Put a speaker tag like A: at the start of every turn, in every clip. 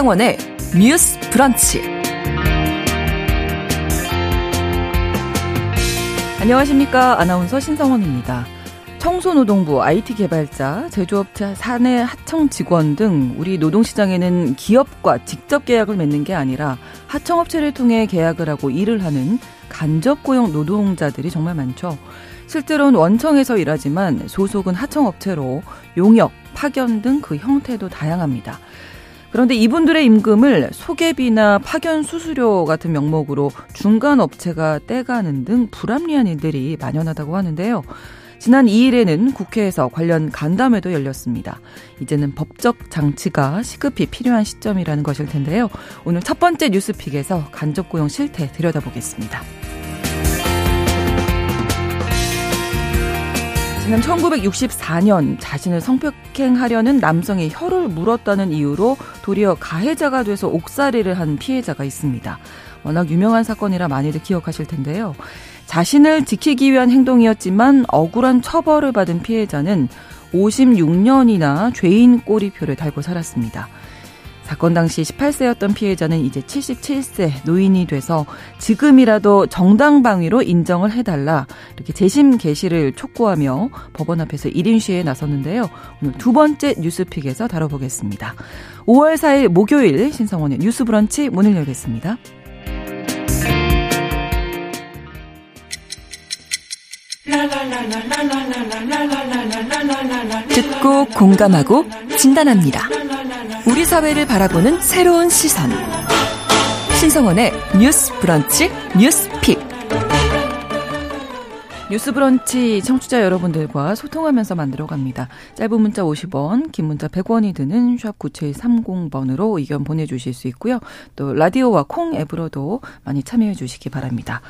A: 신성원의 뉴스 브런치.
B: 안녕하십니까. 아나운서 신성원입니다. 청소노동부, IT 개발자, 제조업체, 사내 하청 직원 등 우리 노동시장에는 기업과 직접 계약을 맺는 게 아니라 하청업체를 통해 계약을 하고 일을 하는 간접 고용 노동자들이 정말 많죠. 실제로는 원청에서 일하지만 소속은 하청업체로 용역, 파견 등 그 형태도 다양합니다. 그런데 이분들의 임금을 소개비나 파견 수수료 같은 명목으로 중간 업체가 떼가는 등 불합리한 일들이 만연하다고 하는데요. 지난 2일에는 국회에서 관련 간담회도 열렸습니다. 이제는 법적 장치가 시급히 필요한 시점이라는 것일 텐데요. 오늘 첫 번째 뉴스픽에서 간접 고용 실태 들여다보겠습니다. 지난 1964년 자신을 성폭행하려는 남성의 혀를 물었다는 이유로 도리어 가해자가 돼서 옥살이를 한 피해자가 있습니다. 워낙 유명한 사건이라 많이들 기억하실 텐데요. 자신을 지키기 위한 행동이었지만 억울한 처벌을 받은 피해자는 56년이나 죄인 꼬리표를 달고 살았습니다. 사건 당시 18세였던 피해자는 이제 77세 노인이 돼서 지금이라도 정당 방위로 인정을 해달라 이렇게 재심 개시를 촉구하며 법원 앞에서 1인 시위에 나섰는데요. 오늘 두 번째 뉴스픽에서 다뤄보겠습니다. 5월 4일 목요일 신성원의 뉴스 브런치 문을 열겠습니다.
A: 듣고 공감하고 진단합니다. 우리 사회를 바라보는 새로운 시선. 신성원의 뉴스 브런치 뉴스 픽.
B: 뉴스 브런치 청취자 여러분들과 소통하면서 만들어 갑니다. 짧은 문자 50원, 긴 문자 100원이 드는 샵 9730번으로 의견 보내주실 수 있고요. 또 라디오와 콩 앱으로도 많이 참여해 주시기 바랍니다.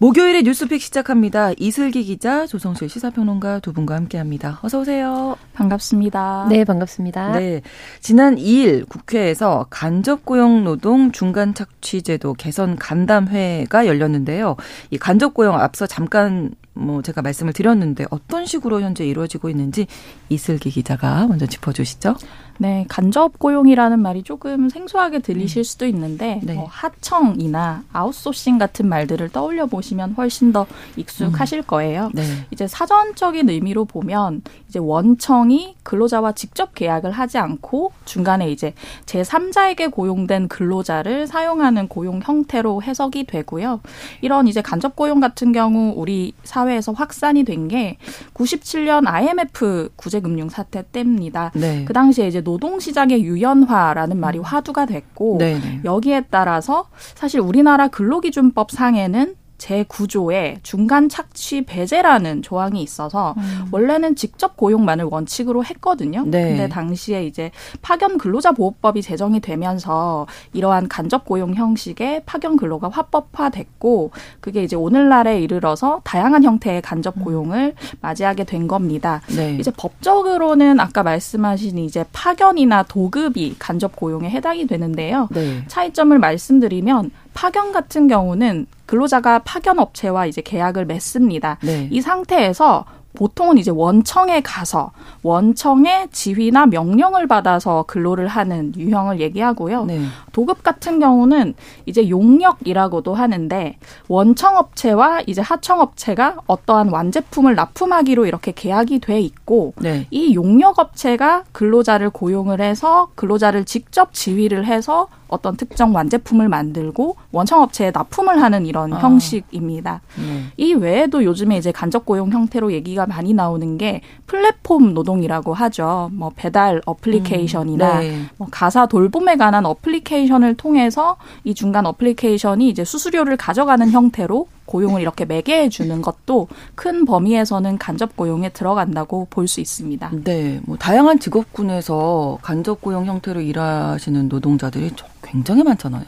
B: 목요일의 뉴스픽 시작합니다. 이슬기 기자, 조성실 시사평론가 두 분과 함께합니다. 어서 오세요.
C: 반갑습니다.
D: 네, 반갑습니다.
B: 네, 지난 2일 국회에서 간접고용노동 중간착취제도 개선 간담회가 열렸는데요. 이 간접고용 앞서 잠깐 뭐 제가 말씀을 드렸는데 어떤 식으로 현재 이루어지고 있는지 이슬기 기자가 먼저 짚어주시죠.
C: 네, 간접 고용이라는 말이 조금 생소하게 들리실 음. 수도 있는데 네. 뭐 하청이나 아웃소싱 같은 말들을 떠올려 보시면 훨씬 더 익숙하실 음. 거예요. 네. 이제 사전적인 의미로 보면 이제 원청이 근로자와 직접 계약을 하지 않고 중간에 이제 제3자에게 고용된 근로자를 사용하는 고용 형태로 해석이 되고요. 이런 이제 간접 고용 같은 경우 우리 사회에서 확산이 된 게 97년 IMF 구제금융 사태 때입니다. 네. 그 당시에 이제 노동시장의 유연화라는 말이 음. 화두가 됐고 네네. 여기에 따라서 사실 우리나라 근로기준법 상에는 제 구조에 중간 착취 배제라는 조항이 있어서 음. 원래는 직접 고용만을 원칙으로 했거든요. 네. 근데 당시에 이제 파견 근로자 보호법이 제정이 되면서 이러한 간접 고용 형식의 파견 근로가 합법화됐고 그게 이제 오늘날에 이르러서 다양한 형태의 간접 음. 고용을 맞이하게 된 겁니다. 네. 이제 법적으로는 아까 말씀하신 이제 파견이나 도급이 간접 고용에 해당이 되는데요. 네. 차이점을 말씀드리면 파견 같은 경우는 근로자가 파견 업체와 이제 계약을 맺습니다. 네. 이 상태에서 보통은 이제 원청에 가서 원청의 지휘나 명령을 받아서 근로를 하는 유형을 얘기하고요. 네. 도급 같은 경우는 이제 용역이라고도 하는데 원청 업체와 이제 하청 업체가 어떠한 완제품을 납품하기로 이렇게 계약이 돼 있고 네. 이 용역 업체가 근로자를 고용을 해서 근로자를 직접 지휘를 해서 어떤 특정 완제품을 만들고 원청업체에 납품을 하는 이런 아. 형식입니다. 네. 이 외에도 요즘에 이제 간접 고용 형태로 얘기가 많이 나오는 게 플랫폼 노동이라고 하죠. 뭐 배달 어플리케이션이나 음. 네. 뭐 가사 돌봄에 관한 어플리케이션을 통해서 이 중간 어플리케이션이 이제 수수료를 가져가는 형태로 고용을 이렇게 매개해 주는 것도 큰 범위에서는 간접 고용에 들어간다고 볼 수 있습니다.
B: 네, 뭐 다양한 직업군에서 간접 고용 형태로 일하시는 노동자들이 굉장히 많잖아요.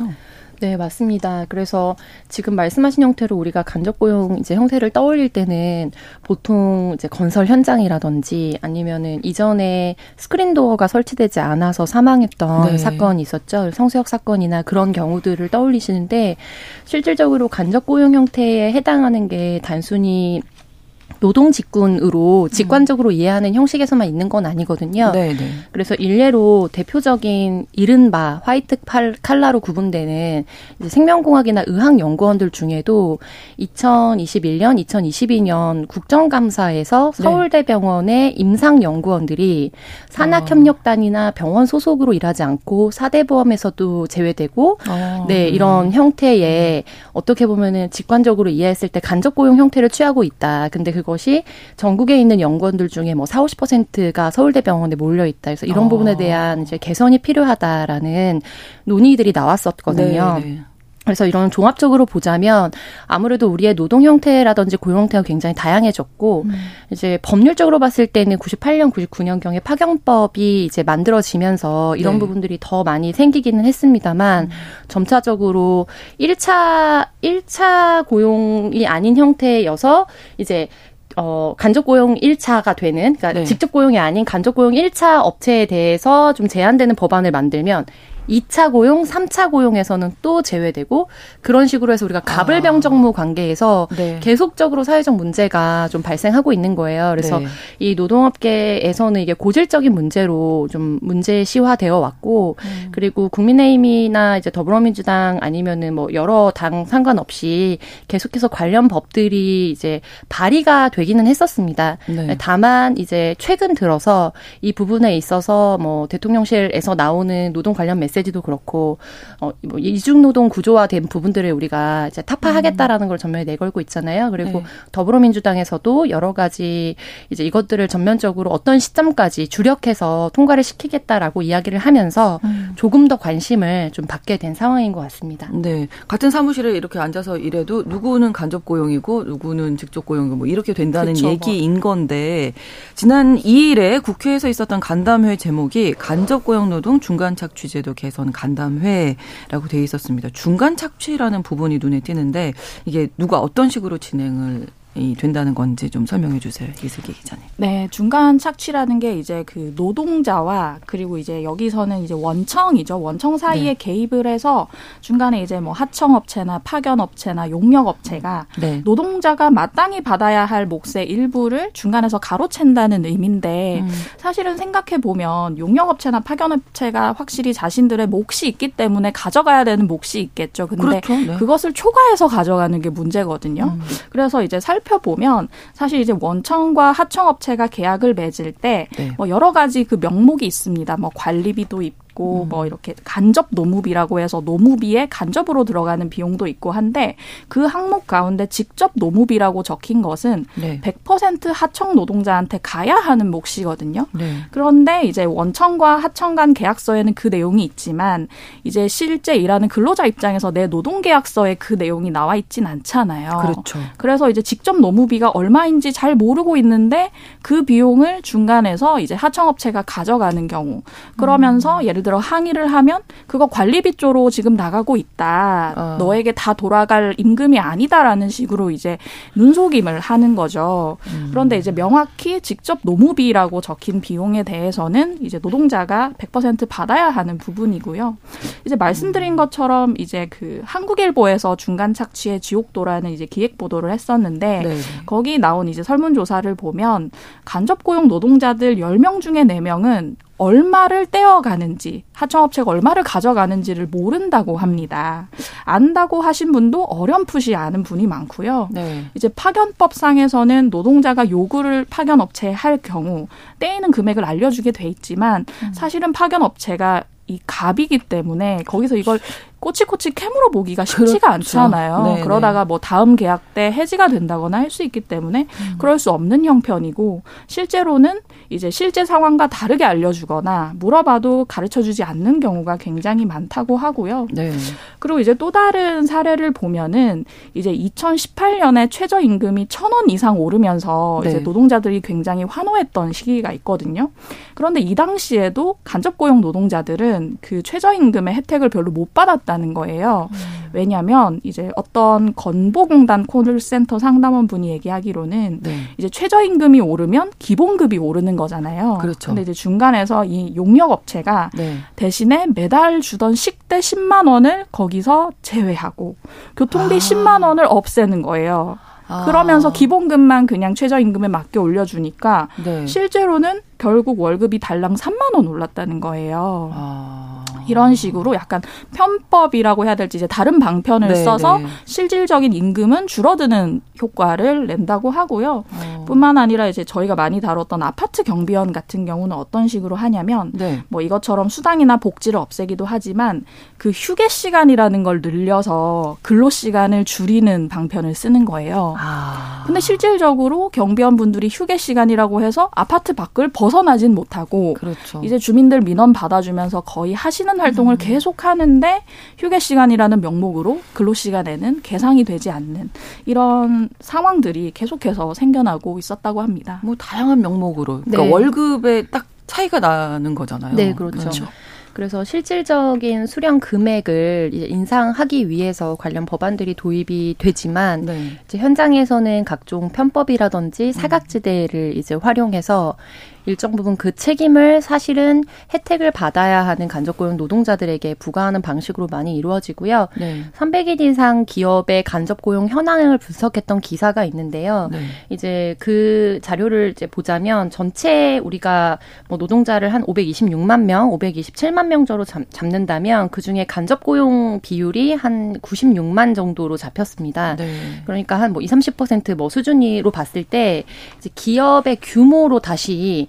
D: 네, 맞습니다. 그래서 지금 말씀하신 형태로 우리가 간접 고용 이제 형태를 떠올릴 때는 보통 이제 건설 현장이라든지 아니면은 이전에 스크린 도어가 설치되지 않아서 사망했던 네. 사건이 있었죠. 성수역 사건이나 그런 경우들을 떠올리시는데 실질적으로 간접 고용 형태에 해당하는 게 단순히 노동 직군으로 직관적으로 음. 이해하는 형식에서만 있는 건 아니거든요. 네네. 네. 그래서 일례로 대표적인 이른바 화이트 칼라로 구분되는 생명공학이나 의학 연구원들 중에도 2021년, 2022년 국정감사에서 네. 서울대병원의 임상 연구원들이 산학협력단이나 병원 소속으로 일하지 않고 사대보험에서도 제외되고, 어, 네 이런 형태의 어떻게 보면은 직관적으로 이해했을 때 간접 고용 형태를 취하고 있다. 근데 그거 것이 전국에 있는 연구원들 중에 뭐 4, 50%가 서울대병원에 몰려 있다. 그래서 이런 어. 부분에 대한 이제 개선이 필요하다라는 논의들이 나왔었거든요. 네네. 네. 그래서 이런 종합적으로 보자면 아무래도 우리의 노동 형태라든지 고용 형태가 굉장히 다양해졌고 음. 이제 법률적으로 봤을 때는 98년, 99년 경에 파견법이 이제 만들어지면서 이런 네. 부분들이 더 많이 생기기는 했습니다만 음. 점차적으로 1차 1차 고용이 아닌 형태여서 이제 어, 간접 고용 1차가 되는, 그러니까 네. 직접 고용이 아닌 간접 고용 1차 업체에 대해서 좀 제한되는 법안을 만들면 2차 고용, 3차 고용에서는 또 제외되고 그런 식으로 해서 우리가 가불병정무 아. 관계에서 네. 계속적으로 사회적 문제가 좀 발생하고 있는 거예요. 그래서 네. 이 노동업계에서는 이게 고질적인 문제로 좀 문제시화되어 왔고 음. 그리고 국민의힘이나 이제 더불어민주당 아니면은 뭐 여러 당 상관없이 계속해서 관련 법들이 이제 발의가 되기는 했었습니다. 네. 다만 이제 최근 들어서 이 부분에 있어서 뭐 대통령실에서 나오는 노동 관련 메시지 메시지도 그렇고 어, 뭐 이중 노동 구조화된 부분들을 우리가 이제 타파하겠다라는 음. 걸 전면에 내걸고 있잖아요. 그리고 네. 더불어민주당에서도 여러 가지 이제 이것들을 전면적으로 어떤 시점까지 주력해서 통과를 시키겠다라고 이야기를 하면서 음. 조금 더 관심을 좀 받게 된 상황인 것 같습니다.
B: 네, 같은 사무실에 이렇게 앉아서 일해도 누구는 간접 고용이고 누구는 직접 고용이고 뭐 이렇게 된다는 그쵸, 얘기인 건데 지난 2일에 국회에서 있었던 간담회 제목이 간접 고용 노동 중간 착취 제도 개선 간담회라고 돼 있었습니다. 중간 착취라는 부분이 눈에 띄는데 이게 누가 어떤 식으로 진행을 이 된다는 건지 좀 설명해 주세요. 이슬기 기자님.
C: 네, 중간 착취라는 게 이제 그 노동자와 그리고 이제 여기서는 이제 원청이죠. 원청 사이에 네. 개입을 해서 중간에 이제 뭐 하청 업체나 파견 업체나 용역 업체가 네. 노동자가 마땅히 받아야 할 몫의 일부를 중간에서 가로챈다는 의미인데 음. 사실은 생각해 보면 용역 업체나 파견 업체가 확실히 자신들의 몫이 있기 때문에 가져가야 되는 몫이 있겠죠. 근데 그렇죠. 네. 그것을 초과해서 가져가는 게 문제거든요. 음. 그래서 이제 살 살펴보면 사실 이제 원청과 하청업체가 계약을 맺을 때 뭐 네. 여러 가지 그 명목이 있습니다. 뭐 관리비도 있고 있고 음. 뭐 이렇게 간접 노무비라고 해서 노무비에 간접으로 들어가는 비용도 있고 한데 그 항목 가운데 직접 노무비라고 적힌 것은 네. 100% 하청 노동자한테 가야 하는 몫이거든요. 네. 그런데 이제 원청과 하청 간 계약서에는 그 내용이 있지만 이제 실제 일하는 근로자 입장에서 내 노동 계약서에 그 내용이 나와 있진 않잖아요.
B: 그렇죠.
C: 그래서 이제 직접 노무비가 얼마인지 잘 모르고 있는데 그 비용을 중간에서 이제 하청업체가 가져가는 경우 그러면서 음. 예를 예를 들어 항의를 하면 그거 관리비 쪽으로 지금 나가고 있다. 어. 너에게 다 돌아갈 임금이 아니다라는 식으로 이제 눈속임을 하는 거죠. 음. 그런데 이제 명확히 직접 노무비라고 적힌 비용에 대해서는 이제 노동자가 100% 받아야 하는 부분이고요. 이제 말씀드린 것처럼 이제 그 한국일보에서 중간 착취의 지옥도라는 이제 기획 보도를 했었는데 네. 거기 나온 이제 설문조사를 보면 간접 고용 노동자들 10명 중에 4명은 얼마를 떼어가는지 하청업체가 얼마를 가져가는지를 모른다고 합니다. 안다고 하신 분도 어렴풋이 아는 분이 많고요. 네. 이제 파견법상에서는 노동자가 요구를 파견업체에 할 경우 떼이는 금액을 알려주게 돼 있지만 음. 사실은 파견업체가 이 갑이기 때문에 거기서 이걸 꼬치꼬치 캐물어 보기가 쉽지가 그렇죠. 않잖아요. 네네. 그러다가 뭐 다음 계약 때 해지가 된다거나 할 수 있기 때문에 음. 그럴 수 없는 형편이고 실제로는 이제 실제 상황과 다르게 알려주거나 물어봐도 가르쳐주지 않는 경우가 굉장히 많다고 하고요. 네. 그리고 이제 또 다른 사례를 보면은 이제 2018년에 최저임금이 천 원 이상 오르면서 네. 이제 노동자들이 굉장히 환호했던 시기가 있거든요. 그런데 이 당시에도 간접고용 노동자들은 그 최저임금의 혜택을 별로 못 받았다. 있다는 거예요. 음. 왜냐하면 이제 어떤 건보공단 콜센터 상담원 분이 얘기하기로는 네. 이제 최저임금이 오르면 기본급이 오르는 거잖아요.
B: 그렇죠.
C: 근데 이제 중간에서 이 용역 업체가 네. 대신에 매달 주던 식대 10만 원을 거기서 제외하고 교통비 아. 10만 원을 없애는 거예요. 아. 그러면서 기본급만 그냥 최저임금에 맞게 올려주니까 네. 실제로는 결국 월급이 달랑 3만 원 올랐다는 거예요. 아. 이런 식으로 약간 편법이라고 해야 될지 이제 다른 방편을 네, 써서 네. 실질적인 임금은 줄어드는 효과를 낸다고 하고요. 어. 뿐만 아니라 이제 저희가 많이 다뤘던 아파트 경비원 같은 경우는 어떤 식으로 하냐면 네. 뭐 이것처럼 수당이나 복지를 없애기도 하지만 그 휴게 시간이라는 걸 늘려서 근로 시간을 줄이는 방편을 쓰는 거예요. 아. 근데 실질적으로 경비원 분들이 휴게 시간이라고 해서 아파트 밖을 벗어나진 못하고 그렇죠. 이제 주민들 민원 받아주면서 거의 하시는 활동을 음. 계속 하는데 휴게 시간이라는 명목으로 근로 시간에는 계상이 되지 않는 이런 상황들이 계속해서 생겨나고 있었다고 합니다.
B: 뭐 다양한 명목으로 그러니까 네. 월급에 딱 차이가 나는 거잖아요.
D: 네, 그렇죠. 그렇죠. 그래서 실질적인 수령 금액을 인상하기 위해서 관련 법안들이 도입이 되지만 네. 이제 현장에서는 각종 편법이라든지 사각지대를 이제 활용해서 일정 부분 그 책임을 사실은 혜택을 받아야 하는 간접고용 노동자들에게 부과하는 방식으로 많이 이루어지고요. 네. 300일 이상 기업의 간접고용 현황을 분석했던 기사가 있는데요. 네. 이제 그 자료를 이제 보자면 전체 우리가 뭐 노동자를 한 526만 명, 527만 명 정도 잡, 잡는다면 그 중에 간접고용 비율이 한 96만 정도로 잡혔습니다. 네. 그러니까 한 뭐 20, 30%뭐 수준으로 봤을 때 이제 기업의 규모로 다시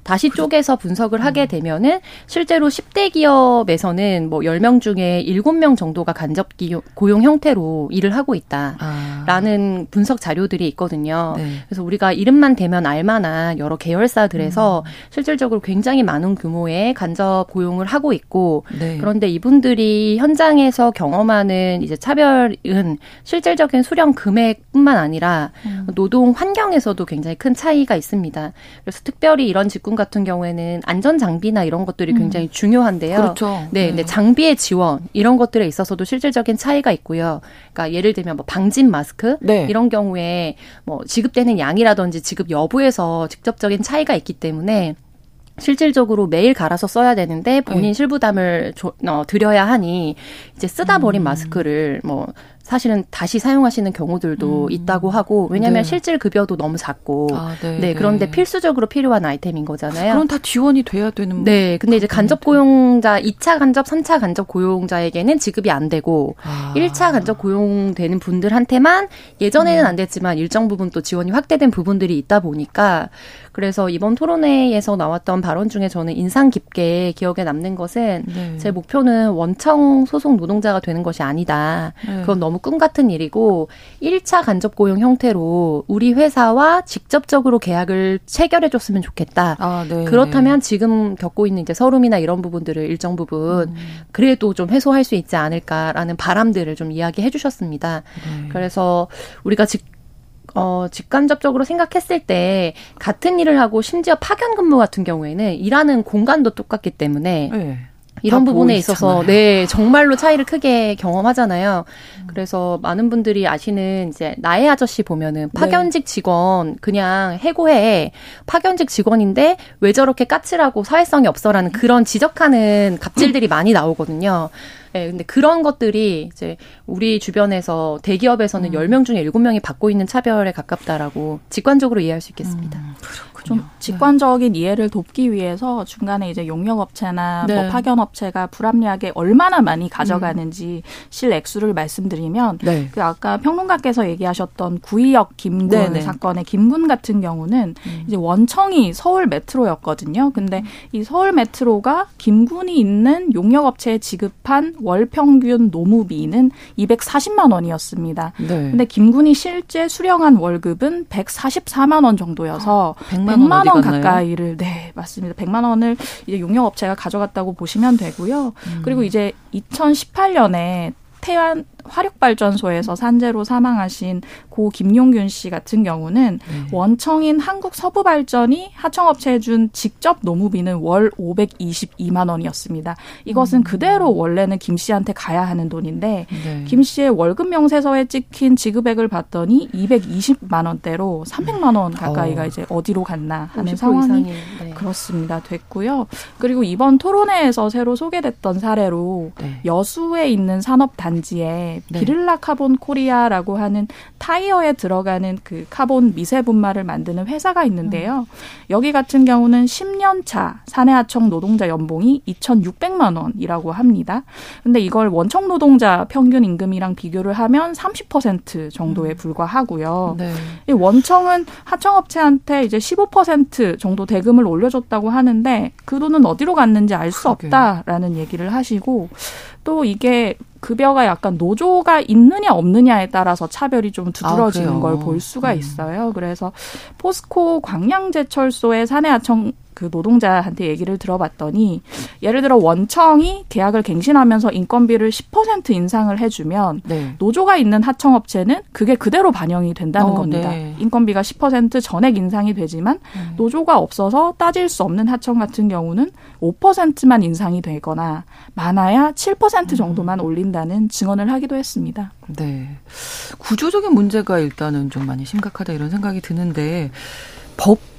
D: 다시 쪼개서 분석을 하게 음. 되면은 실제로 10대 기업에서는 뭐 10명 중에 7명 정도가 간접 고용 형태로 일을 하고 있다라는 아. 분석 자료들이 있거든요. 네. 그래서 우리가 이름만 대면 알만한 여러 계열사들에서 음. 실질적으로 굉장히 많은 규모의 간접 고용을 하고 있고 네. 그런데 이분들이 현장에서 경험하는 이제 차별은 실질적인 수령 금액뿐만 아니라 음. 노동 환경에서도 굉장히 큰 차이가 있습니다. 그래서 특별히 이런 직군 같은 경우에는 안전 장비나 이런 것들이 음. 굉장히 음. 중요한데요.
B: 그렇죠.
D: 네, 네, 네. 장비의 지원 이런 것들에 있어서도 실질적인 차이가 있고요. 그러니까 예를 들면 뭐 방진 마스크 네. 이런 경우에 뭐 지급되는 양이라든지 지급 여부에서 직접적인 차이가 있기 때문에 실질적으로 매일 갈아서 써야 되는데 본인 네. 실부담을 조, 어, 드려야 하니 이제 쓰다 버린 음. 마스크를 뭐 사실은 다시 사용하시는 경우들도 음. 있다고 하고 왜냐하면 네. 실질 급여도 너무 작고 아, 네. 네. 그런데 네. 필수적으로 필요한 아이템인 거잖아요.
B: 그럼 다 지원이 돼야 되는
D: 네. 근데 이제 간접 고용자 2차 간접, 3차 간접 고용자에게는 지급이 안 되고 아. 1차 간접 고용되는 분들한테만 예전에는 음. 안 됐지만 일정 부분 또 지원이 확대된 부분들이 있다 보니까 그래서 이번 토론회에서 나왔던 발언 중에 저는 인상 깊게 기억에 남는 것은 네. 제 목표는 원청 소속 노동자가 되는 것이 아니다. 네. 그건 너무 꿈 같은 일이고 1차 간접 고용 형태로 우리 회사와 직접적으로 계약을 체결해 줬으면 좋겠다. 아, 네. 그렇다면 지금 겪고 있는 이제 서름이나 이런 부분들을 일정 부분 음. 그래도 좀 해소할 수 있지 않을까라는 바람들을 좀 이야기해 주셨습니다. 네. 그래서 우리가 직 어, 직간접적으로 생각했을 때 같은 일을 하고 심지어 파견 근무 같은 경우에는 일하는 공간도 똑같기 때문에 네. 이런 부분에 보이잖아요. 있어서 네 정말로 차이를 크게 경험하잖아요. 음. 그래서 많은 분들이 아시는 이제 나의 아저씨 보면은 네. 파견직 직원 그냥 해고해 파견직 직원인데 왜 저렇게 까칠하고 사회성이 없어라는 그런 지적하는 갑질들이 많이 나오거든요. 네, 근데 그런 것들이 이제 우리 주변에서 대기업에서는 음. 10명 중에 7명이 받고 있는 차별에 가깝다라고 직관적으로 이해할 수 있겠습니다. 음,
C: 좀 네. 직관적인 네. 이해를 돕기 위해서 중간에 이제 용역업체나 뭐 네. 뭐 파견업체가 불합리하게 얼마나 많이 가져가는지 음. 실 액수를 말씀드리면 네. 그 아까 평론가께서 얘기하셨던 구의역 김군 네, 네. 사건의 김군 같은 경우는 음. 이제 원청이 서울 메트로였거든요. 근데 음. 이 서울 메트로가 김군이 있는 용역업체에 지급한 월 평균 노무비는 240만 원이었습니다. 네. 근데 김군이 실제 수령한 월급은 144만 원 정도여서 100만, 100만 원 가까이를 네, 맞습니다. 100만 원을 이제 용역업체가 가져갔다고 보시면 되고요. 음. 그리고 이제 2018년에 태안 화력발전소에서 산재로 사망하신 고 김용균 씨 같은 경우는 네. 원청인 한국서부발전이 하청업체에 준 직접 노무비는 월 522만 원이었습니다. 이것은 음. 그대로 원래는 김 씨한테 가야 하는 돈인데 네. 김 씨의 월급 명세서에 찍힌 지급액을 봤더니 220만 원대로 300만 원 가까이가 어. 이제 어디로 갔나 하는 상황이 네. 그렇습니다. 됐고요. 그리고 이번 토론회에서 새로 소개됐던 사례로 네. 여수에 있는 산업 단지에 네. 비를라 카본 코리아라고 하는 타이어에 들어가는 그 카본 미세 분말을 만드는 회사가 있는데요. 음. 여기 같은 경우는 10년 차 사내 하청 노동자 연봉이 2,600만 원이라고 합니다. 근데 이걸 원청 노동자 평균 임금이랑 비교를 하면 30% 정도에 음. 불과하고요. 네. 이 원청은 하청업체한테 이제 15% 정도 대금을 올려줬다고 하는데 그 돈은 어디로 갔는지 알 수 없다라는 얘기를 하시고 또 이게 급여가 약간 노조가 있느냐 없느냐에 따라서 차별이 좀 두드러지는 아, 걸볼 수가 음. 있어요. 그래서 포스코 광양제철소의 사내 하청 그 노동자한테 얘기를 들어봤더니 예를 들어 원청이 계약을 갱신하면서 인건비를 10% 인상을 해주면 네. 노조가 있는 하청업체는 그게 그대로 반영이 된다는 어, 겁니다. 네. 인건비가 10% 전액 인상이 되지만 음. 노조가 없어서 따질 수 없는 하청 같은 경우는 5%만 인상이 되거나 많아야 7% 정도만 음. 올린다는 증언을 하기도 했습니다.
B: 네. 구조적인 문제가 일단은 좀 많이 심각하다 이런 생각이 드는데 법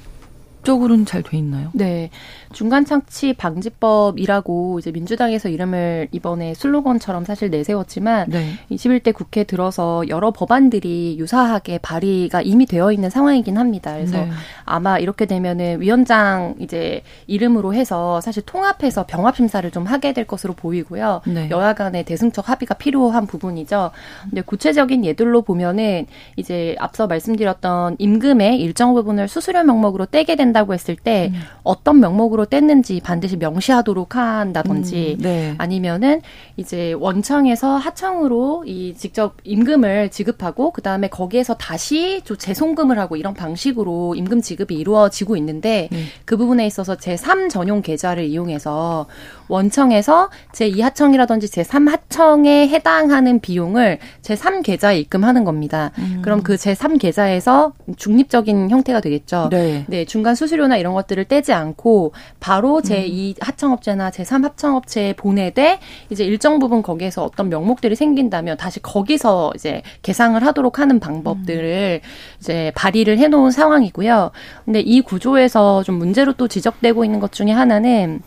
B: 법적으로는 잘 돼 있나요?
D: 네. 중간 창치 방지법이라고 이제 민주당에서 이름을 이번에 슬로건처럼 사실 내세웠지만 네. 21대 국회 들어서 여러 법안들이 유사하게 발의가 이미 되어 있는 상황이긴 합니다. 그래서 네. 아마 이렇게 되면은 위원장 이제 이름으로 해서 사실 통합해서 병합 심사를 좀 하게 될 것으로 보이고요. 네. 여야 간의 대승적 합의가 필요한 부분이죠. 근데 구체적인 예들로 보면은 이제 앞서 말씀드렸던 임금의 일정 부분을 수수료 명목으로 떼게 된다고 했을 때 음. 어떤 명목으로 명목으로 뗐는지 반드시 명시하도록 한다든지 음, 네. 아니면은 이제 원청에서 하청으로 이 직접 임금을 지급하고 그다음에 거기에서 다시 좀 재송금을 하고 이런 방식으로 임금 지급이 이루어지고 있는데 네. 그 부분에 있어서 제3 전용 계좌를 이용해서 원청에서 제2하청이라든지 제3하청에 해당하는 비용을 제3계좌에 입금하는 겁니다. 음. 그럼 그 제3계좌에서 중립적인 형태가 되겠죠. 네. 네. 중간 수수료나 이런 것들을 떼지 않고 바로 제2하청업체나 제3하청업체에 보내되 이제 일정 부분 거기에서 어떤 명목들이 생긴다면 다시 거기서 이제 계상을 하도록 하는 방법들을 음. 이제 발의를 해놓은 상황이고요. 근데 이 구조에서 좀 문제로 또 지적되고 있는 것 중에 하나는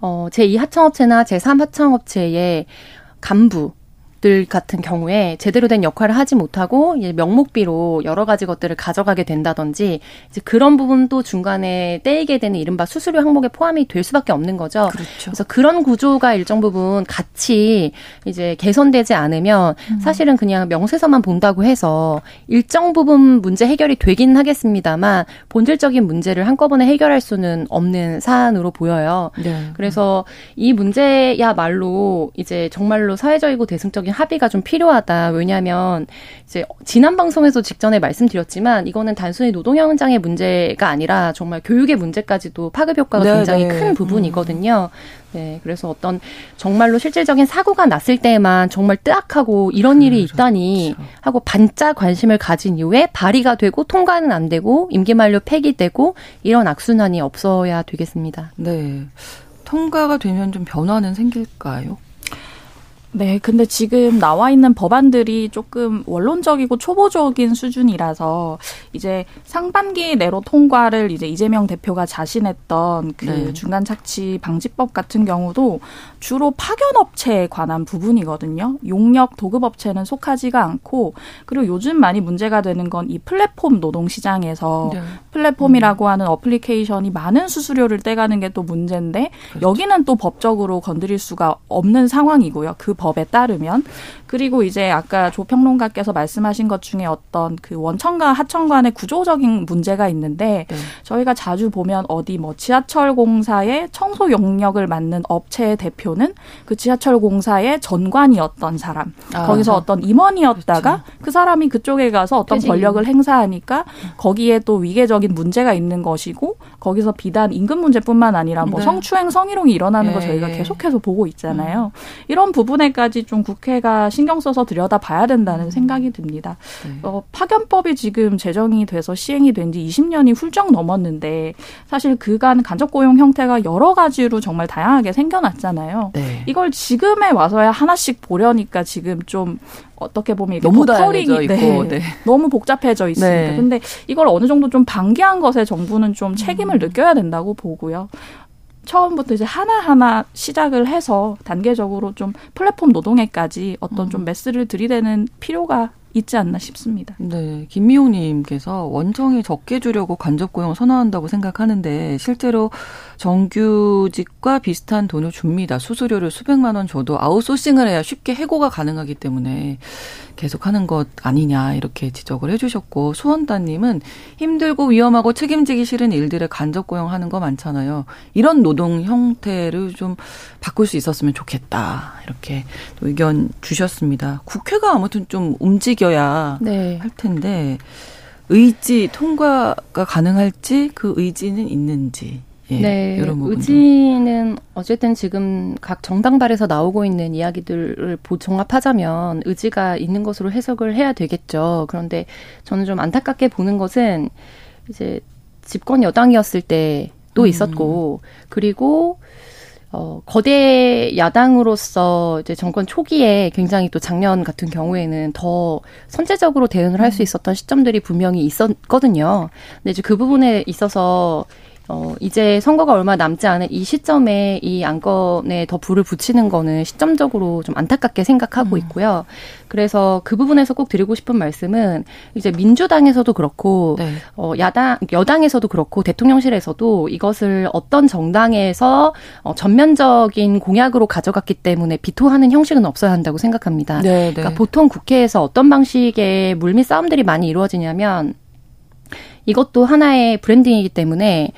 D: 어, 제2하청업체나 제3하청업체의 간부, 들 같은 경우에 제대로 된 역할을 하지 못하고 명목비로 여러 가지 것들을 가져가게 된다든지 이제 그런 부분도 중간에 떼이게 되는 이른바 수수료 항목에 포함이 될 수밖에 없는 거죠. 그렇죠. 그래서 그런 구조가 일정 부분 같이 이제 개선되지 않으면 음. 사실은 그냥 명세서만 본다고 해서 일정 부분 문제 해결이 되긴 하겠습니다만 본질적인 문제를 한꺼번에 해결할 수는 없는 사안으로 보여요. 네. 그래서 이 문제야말로 이제 정말로 사회적이고 대승적인 정책적인 합의가 좀 필요하다. 왜냐하면 이제 지난 방송에서 직전에 말씀드렸지만 이거는 단순히 노동 현장의 문제가 아니라 정말 교육의 문제까지도 파급 효과가 네, 굉장히 네. 큰 부분이거든요. 네, 그래서 어떤 정말로 실질적인 사고가 났을 때만 정말 뜨악하고 이런 일이 그렇죠. 있다니 하고 반짝 관심을 가진 이후에 발의가 되고 통과는 안 되고 임기 만료 폐기되고 이런 악순환이 없어야 되겠습니다.
B: 네. 통과가 되면 좀 변화는 생길까요?
C: 네, 근데 지금 나와 있는 법안들이 조금 원론적이고 초보적인 수준이라서 이제 상반기 내로 통과를 이제 이재명 대표가 자신했던 그 네. 중간 착취 방지법 같은 경우도 주로 파견업체에 관한 부분이거든요. 용역 도급업체는 속하지가 않고 그리고 요즘 많이 문제가 되는 건 이 플랫폼 노동 시장에서 네. 플랫폼이라고 음. 하는 어플리케이션이 많은 수수료를 떼가는 게 또 문제인데 그렇죠. 여기는 또 법적으로 건드릴 수가 없는 상황이고요. 그 법에 따르면 그리고 이제 아까 조 평론가께서 말씀하신 것 중에 어떤 그 원청과 하청 간의 구조적인 문제가 있는데 네. 저희가 자주 보면 어디 뭐 지하철 공사의 청소 용역을 맡는 업체의 대표는 그 지하철 공사의 전관이었던 사람 아, 거기서 어떤 임원이었다가 그렇죠. 그 사람이 그쪽에 가서 어떤 그치. 권력을 행사하니까 거기에 또 위계적인 문제가 있는 것이고 거기서 비단 임금 문제뿐만 아니라 뭐 네. 성추행 성희롱이 일어나는 예. 거 저희가 계속해서 보고 있잖아요. 음. 이런 부분에까지 좀 국회가 신경 써서 들여다 봐야 된다는 음. 생각이 듭니다. 네. 어, 파견법이 지금 제정이 돼서 시행이 된 지 20년이 훌쩍 넘었는데 사실 그간 간접 고용 형태가 여러 가지로 정말 다양하게 생겨났잖아요. 네. 이걸 지금에 와서야 하나씩 보려니까 지금 좀 어떻게 보면
B: 너무 다양해져 있고 네, 네.
C: 너무 복잡해져 있습니다. 네. 근데 이걸 어느 정도 좀 방기한 것에 정부는 좀 책임을 음. 느껴야 된다고 보고요. 처음부터 이제 하나하나 시작을 해서 단계적으로 좀 플랫폼 노동에까지 어떤 음. 좀 메스를 들이대는 필요가 있지 않나 싶습니다.
B: 네, 김미용님께서 원청이 적게 주려고 간접 고용을 선언한다고 생각하는데 실제로 정규직과 비슷한 돈을 줍니다. 수수료를 수백만 원 줘도 아웃소싱을 해야 쉽게 해고가 가능하기 때문에 계속하는 것 아니냐 이렇게 지적을 해주셨고 수원따님은 힘들고 위험하고 책임지기 싫은 일들을 간접 고용하는 거 많잖아요. 이런 노동 형태를 좀 바꿀 수 있었으면 좋겠다 이렇게 의견 주셨습니다. 국회가 아무튼 좀 움직 여야 네. 할 텐데 의지 통과가 가능할지 그 의지는 있는지
D: 예, 네, 의지는 어쨌든 지금 각 정당발에서 나오고 있는 이야기들을 종합하자면 의지가 있는 것으로 해석을 해야 되겠죠. 그런데 저는 좀 안타깝게 보는 것은 이제 집권 여당이었을 때도 음. 있었고 그리고 어, 거대 야당으로서 이제 정권 초기에 굉장히 또 작년 같은 경우에는 더 선제적으로 대응을 할수 음. 있었던 시점들이 분명히 있었거든요. 근데 이제 그 부분에 있어서 어, 이제 선거가 얼마 남지 않은 이 시점에 이 안건에 더 불을 붙이는 거는 시점적으로 좀 안타깝게 생각하고 음. 있고요. 그래서 그 부분에서 꼭 드리고 싶은 말씀은 이제 민주당에서도 그렇고 네. 어, 야당 여당에서도 그렇고 대통령실에서도 이것을 어떤 정당에서 어, 전면적인 공약으로 가져갔기 때문에 비토하는 형식은 없어야 한다고 생각합니다. 네, 네. 그러니까 보통 국회에서 어떤 방식의 물밑 싸움들이 많이 이루어지냐면 이것도 하나의 브랜딩이기 때문에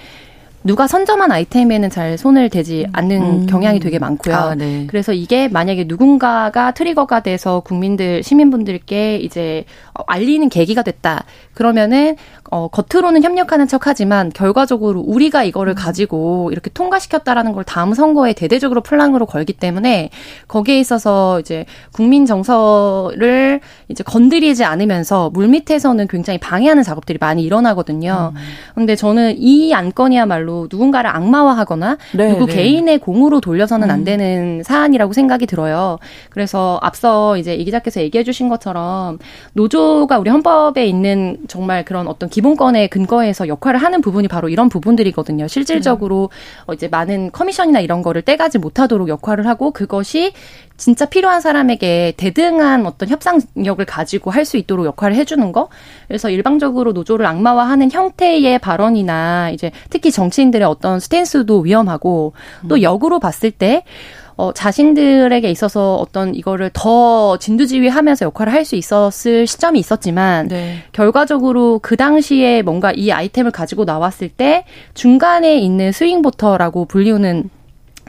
D: 누가 선점한 아이템에는 잘 손을 대지 않는 음. 경향이 되게 많고요. 아, 네. 그래서 이게 만약에 누군가가 트리거가 돼서 국민들 시민분들께 이제 알리는 계기가 됐다. 그러면은 어 겉으로는 협력하는 척하지만 결과적으로 우리가 이거를 음. 가지고 이렇게 통과시켰다라는 걸 다음 선거에 대대적으로 플랑으로 걸기 때문에 거기에 있어서 이제 국민 정서를 이제 건드리지 않으면서 물밑에서는 굉장히 방해하는 작업들이 많이 일어나거든요. 음. 근데 저는 이 안건이야말로 누군가를 악마화하거나 네, 누구 네. 개인의 공으로 돌려서는 안 음. 되는 사안이라고 생각이 들어요. 그래서 앞서 이제 이 기자께서 얘기해 주신 것처럼 노조가 우리 헌법에 있는 정말 그런 어떤 기본권에 근거해서 역할을 하는 부분이 바로 이런 부분들이거든요. 실질적으로 음. 이제 많은 커미션이나 이런 거를 떼가지 못하도록 역할을 하고 그것이 진짜 필요한 사람에게 대등한 어떤 협상력을 가지고 할 수 있도록 역할을 해주는 거. 그래서 일방적으로 노조를 악마화하는 형태의 발언이나 이제 특히 정치인들의 어떤 스탠스도 위험하고 또 음. 역으로 봤을 때 어, 자신들에게 있어서 어떤 이거를 더 진두지휘하면서 역할을 할 수 있었을 시점이 있었지만 네. 결과적으로 그 당시에 뭔가 이 아이템을 가지고 나왔을 때 중간에 있는 스윙보터라고 불리우는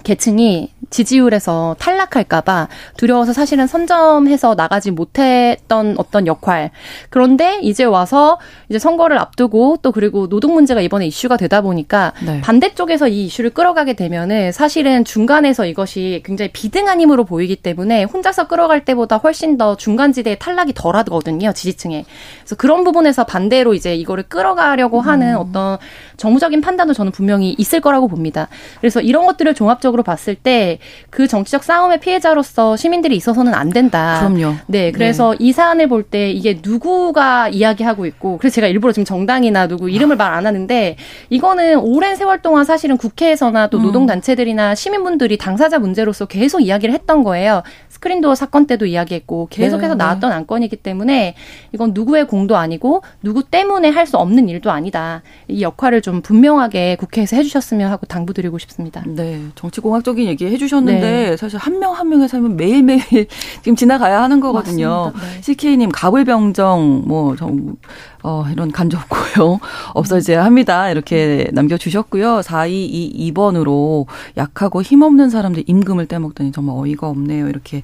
D: 계층이 지지율에서 탈락할까봐 두려워서 사실은 선점해서 나가지 못했던 어떤 역할. 그런데 이제 와서 이제 선거를 앞두고 또 그리고 노동 문제가 이번에 이슈가 되다 보니까 네. 반대쪽에서 이 이슈를 끌어가게 되면은 사실은 중간에서 이것이 굉장히 비등한 힘으로 보이기 때문에 혼자서 끌어갈 때보다 훨씬 더 중간 지대에 탈락이 덜 하거든요. 지지층에. 그래서 그런 부분에서 반대로 이제 이거를 끌어가려고 하는 음. 어떤 정무적인 판단도 저는 분명히 있을 거라고 봅니다. 그래서 이런 것들을 종합적으로 봤을 때그 정치적 싸움의 피해자로서 시민들이 있어서는 안 된다.
B: 그럼요.
D: 네, 그래서 네. 이 사안을 볼 때 이게 누구가 이야기하고 있고, 그래서 제가 일부러 지금 정당이나 누구 이름을 말 안 하는데 이거는 오랜 세월 동안 사실은 국회에서나 또 음. 노동단체들이나 시민분들이 당사자 문제로서 계속 이야기를 했던 거예요. 스크린도어 사건 때도 이야기했고 계속해서 네, 네. 나왔던 네. 안건이기 때문에 이건 누구의 공도 아니고 누구 때문에 할 수 없는 일도 아니다. 이 역할을 좀 분명하게 국회에서 해주셨으면 하고 당부드리고 싶습니다.
B: 네, 정치공학적인 얘기 해주셨는데 네. 사실 한 명 한 명의 삶은 매일 매일 지금 지나가야 하는 거거든요. 네. CK님 가불병정 뭐 정, 어, 이런 간접 고용 없어져야 합니다. 이렇게 남겨주셨고요. 4222번으로 약하고 힘없는 사람들 임금을 떼먹더니 정말 어이가 없네요. 이렇게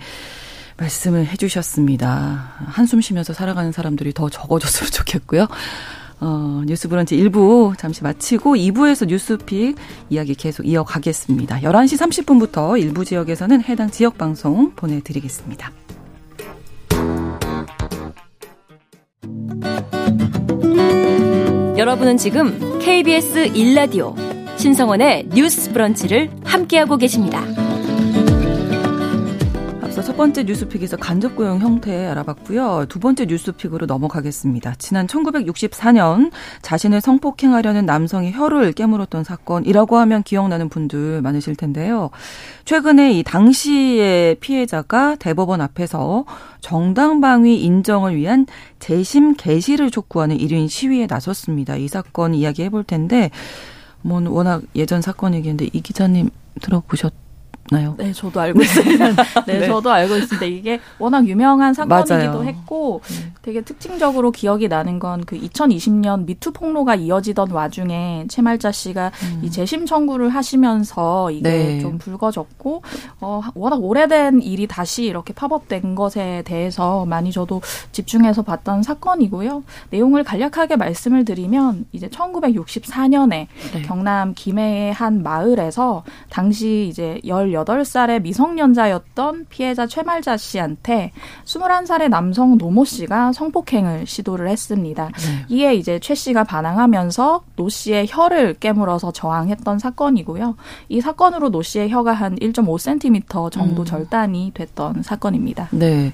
B: 말씀을 해주셨습니다. 한숨 쉬면서 살아가는 사람들이 더 적어졌으면 좋겠고요. 어, 뉴스 브런치 1부 잠시 마치고 2부에서 뉴스픽 이야기 계속 이어가겠습니다. 11시 30분부터 일부 지역에서는 해당 지역 방송 보내드리겠습니다.
A: 여러분은 지금 KBS 1라디오 신성원의 뉴스 브런치를 함께하고 계십니다.
B: 이어서 첫 번째 뉴스픽에서 간접고용 형태 알아봤고요. 두 번째 뉴스픽으로 넘어가겠습니다. 지난 1964년 자신을 성폭행하려는 남성이 혀를 깨물었던 사건이라고 하면 기억나는 분들 많으실 텐데요. 최근에 이 당시의 피해자가 대법원 앞에서 정당방위 인정을 위한 재심 개시를 촉구하는 1인 시위에 나섰습니다. 이 사건 이야기해 볼 텐데, 뭐 워낙 예전 사건이겠는데 이 기자님 들어보셨 나요?
C: 네, 저도 알고 있습니다. 네, 네, 저도 알고 있습니다. 이게 워낙 유명한 사건이기도 맞아요. 했고 네. 되게 특징적으로 기억이 나는 건 그 2020년 미투 폭로가 이어지던 와중에 최말자 씨가 음. 이 재심 청구를 하시면서 이게 네. 좀 불거졌고 어, 워낙 오래된 일이 다시 이렇게 팝업된 것에 대해서 많이 저도 집중해서 봤던 사건이고요. 내용을 간략하게 말씀을 드리면 이제 1964년에 네. 경남 김해의 한 마을에서 당시 이제 1 18살의 미성년자였던 피해자 최말자 씨한테 21살의 남성 노모 씨가 성폭행을 시도를 했습니다. 네. 이에 이제 최 씨가 반항하면서 노 씨의 혀를 깨물어서 저항했던 사건이고요. 이 사건으로 노 씨의 혀가 한 1.5cm 정도 음. 절단이 됐던 사건입니다.
B: 네.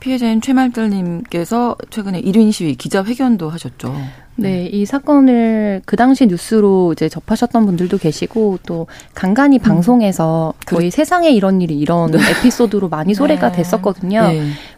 B: 피해자인 최말자 님께서 최근에 1인 시위 기자회견도 하셨죠.
D: 네, 이 사건을 그 당시 뉴스로 이제 접하셨던 분들도 계시고 또 간간히 음. 방송에서 거의 그... 세상에 이런 일이 이런 네. 에피소드로 많이 네. 됐었거든요.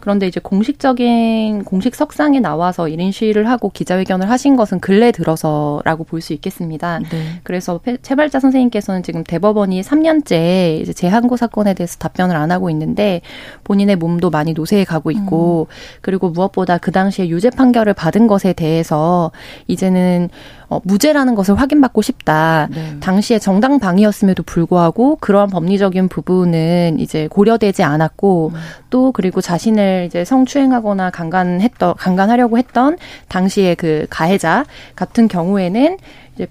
D: 네. 그런데 이제 공식적인 공식 석상에 나와서 1인 시위를 하고 기자회견을 하신 것은 근래 들어서라고 볼 수 있겠습니다. 네. 그래서 최발자 선생님께서는 지금 대법원이 3년째 이제 재항고 사건에 대해서 답변을 안 하고 있는데 본인의 몸도 많이 노쇠해 가고 있고 음. 그리고 무엇보다 그 당시에 유죄 판결을 받은 것에 대해서 이제는 어, 무죄라는 것을 확인받고 싶다. 네. 당시에 정당 방위였음에도 불구하고 그러한 법리적인 부분은 이제 고려되지 않았고 음. 또 그리고 자신을 이제 성추행하거나 강간했던 강간하려고 했던 당시에 그 가해자 같은 경우에는 이제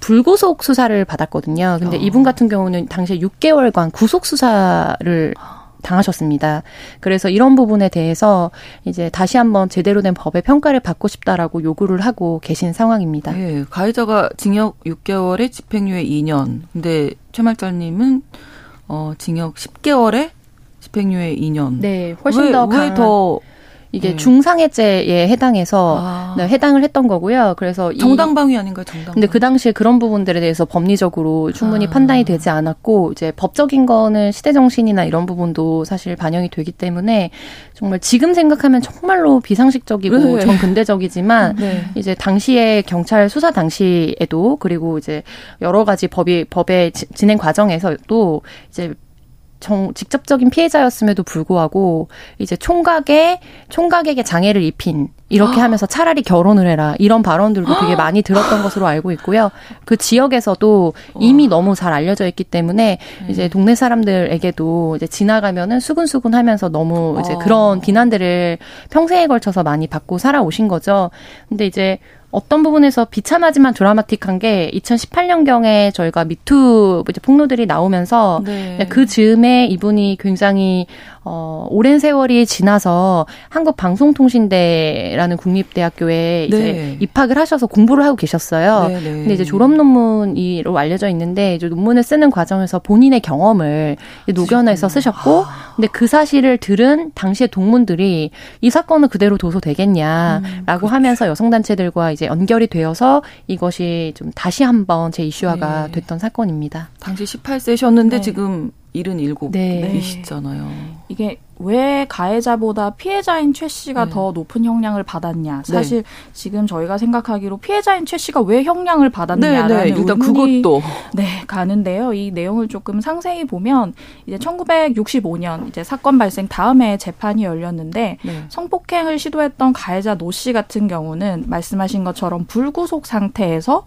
D: 불구속 수사를 받았거든요. 근데 어. 이분 같은 경우는 당시에 6개월간 구속 수사를 당하셨습니다. 그래서 이런 부분에 대해서 이제 다시 한번 제대로 된 법의 평가를 받고 싶다라고 요구를 하고 계신 상황입니다.
B: 네, 가해자가 징역 6개월에 집행유예 2년. 근데 최말자님은 어 징역 10개월에 집행유예 2년.
D: 네, 훨씬 왜, 더 왜더 이게 네. 중상해죄에 해당해서 아. 네, 해당을 했던 거고요. 그래서
B: 정당 방위 아닌가요, 정당.
D: 근데 그 당시에 그런 부분들에 대해서 법리적으로 충분히 아. 판단이 되지 않았고 이제 법적인 거는 시대 정신이나 이런 부분도 사실 반영이 되기 때문에 정말 지금 생각하면 정말로 비상식적이고 네. 정근대적이지만 네. 이제 당시에 경찰 수사 당시에도 그리고 이제 여러 가지 법이 법의 진행 과정에서도 이제 정, 직접적인 피해자였음에도 불구하고 이제 총각에 총각에게 장애를 입힌 이렇게 하면서 차라리 결혼을 해라 이런 발언들도 되게 많이 들었던 것으로 알고 있고요. 그 지역에서도 이미 너무 잘 알려져 있기 때문에 이제 네. 동네 사람들에게도 이제 지나가면은 수근수근하면서 너무 이제 어. 그런 비난들을 평생에 걸쳐서 많이 받고 살아오신 거죠. 근데 이제 어떤 부분에서 비참하지만 드라마틱한 게 2018년경에 저희가 미투 이제 폭로들이 나오면서 네. 그 즈음에 이분이 굉장히 어, 오랜 세월이 지나서 한국 방송통신대라는 국립대학교에 이제 네. 입학을 하셔서 공부를 하고 계셨어요. 네, 네. 근데 이제 졸업 논문으로 알려져 있는데 이제 논문을 쓰는 과정에서 본인의 경험을 녹여내서 쓰셨고, 아. 근데 그 사실을 들은 당시의 동문들이 이 사건은 그대로 도서되겠냐라고 음, 그렇죠. 하면서 여성단체들과 이제 연결이 되어서 이것이 좀 다시 한번 제 이슈화가 네. 됐던 사건입니다.
B: 당시 18세셨는데 지금 77이시잖아요. 네.
C: 이게 왜 가해자보다 피해자인 최 씨가 네. 더 높은 형량을 받았냐? 네. 사실 네. 지금 저희가 생각하기로 피해자인 최 씨가 왜 형량을 받았냐라는 네, 네. 일단 그것도 네 가는데요. 이 내용을 조금 상세히 보면 이제 1965년 이제 사건 발생 다음에 재판이 열렸는데 네. 성폭행을 시도했던 가해자 노 씨 같은 경우는 말씀하신 것처럼 불구속 상태에서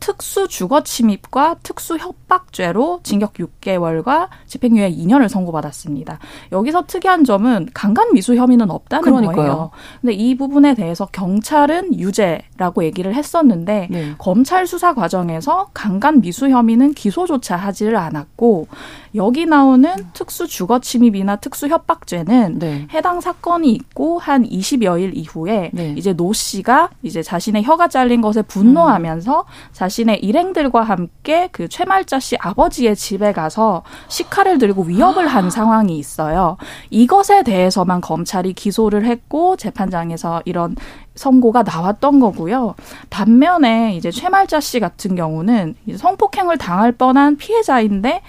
C: 특수 주거 침입과 특수 협박죄로 징역 6개월과 집행유예 2년을 선고받았습니다. 여기서 특이한 점은 강간 미수 혐의는 없다는 그러니까요. 거예요. 근데 이 부분에 대해서 경찰은 유죄라고 얘기를 했었는데 네. 검찰 수사 과정에서 강간 미수 혐의는 기소조차 하지를 않았고 여기 나오는 특수 주거 침입이나 특수 협박죄는 네. 해당 사건이 있고 한 20여일 이후에 네. 이제 노 씨가 이제 자신의 혀가 잘린 것에 분노하면서 음. 자신의 일행들과 함께 그 최말자 씨 아버지의 집에 가서 식칼을 들고 위협을 한 아. 상황이 있어요. 이것에 대해서만 검찰이 기소를 했고 재판장에서 이런 선고가 나왔던 거고요. 반면에 이제 최말자 씨 같은 경우는 성폭행을 당할 뻔한 피해자인데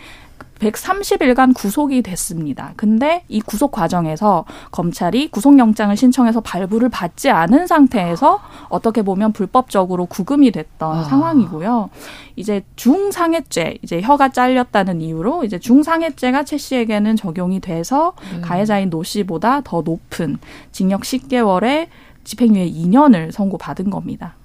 C: 130일간 구속이 됐습니다. 근데 이 구속 과정에서 검찰이 구속영장을 신청해서 발부를 받지 않은 상태에서 어떻게 보면 불법적으로 구금이 됐던 아. 상황이고요. 이제 중상해죄, 이제 혀가 잘렸다는 이유로 이제 중상해죄가 최 씨에게는 적용이 돼서 음. 가해자인 노 씨보다 더 높은 징역 10개월에 집행유예 2년을 선고받은 겁니다.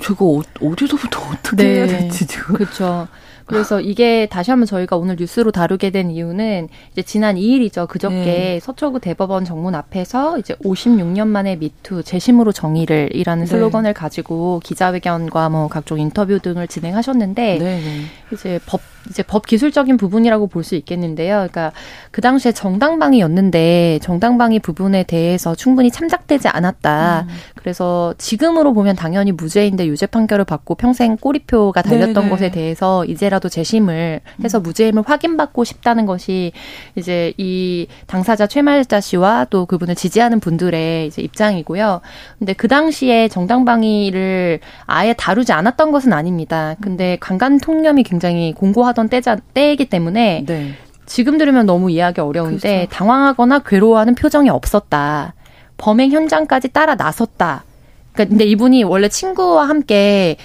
B: 제가 어, 어디서부터 어떻게 네. 해야 될지 지금.
D: 그렇죠. 그래서 이게 다시 한번 저희가 오늘 뉴스로 다루게 된 이유는 이제 지난 2일이죠. 그저께 네. 서초구 대법원 정문 앞에서 이제 56년 만에 미투 재심으로 정의를이라는 네. 슬로건을 가지고 기자회견과 뭐 각종 인터뷰 등을 진행하셨는데 네. 네. 이제 법 이제 법 기술적인 부분이라고 볼 수 있겠는데요. 그러니까 그 당시에 정당방위였는데 정당방위 부분에 대해서 충분히 참작되지 않았다. 음. 그래서 지금으로 보면 당연히 무죄인데 유죄 판결을 받고 평생 꼬리표가 달렸던 네네. 것에 대해서 이제라도 재심을 해서 음. 무죄임을 확인받고 싶다는 것이 이제 이 당사자 최말자 씨와 또 그분을 지지하는 분들의 이제 입장이고요. 근데 그 당시에 정당방위를 아예 다루지 않았던 것은 아닙니다. 근데 강간 통념이 굉장히 공고하 하던 때자, 때이기 때문에 네. 지금 들으면 너무 이해하기 어려운데 그렇죠. 당황하거나 괴로워하는 표정이 없었다. 범행 현장까지 따라 나섰다. 그러니까 근데 이분이 원래 친구와 함께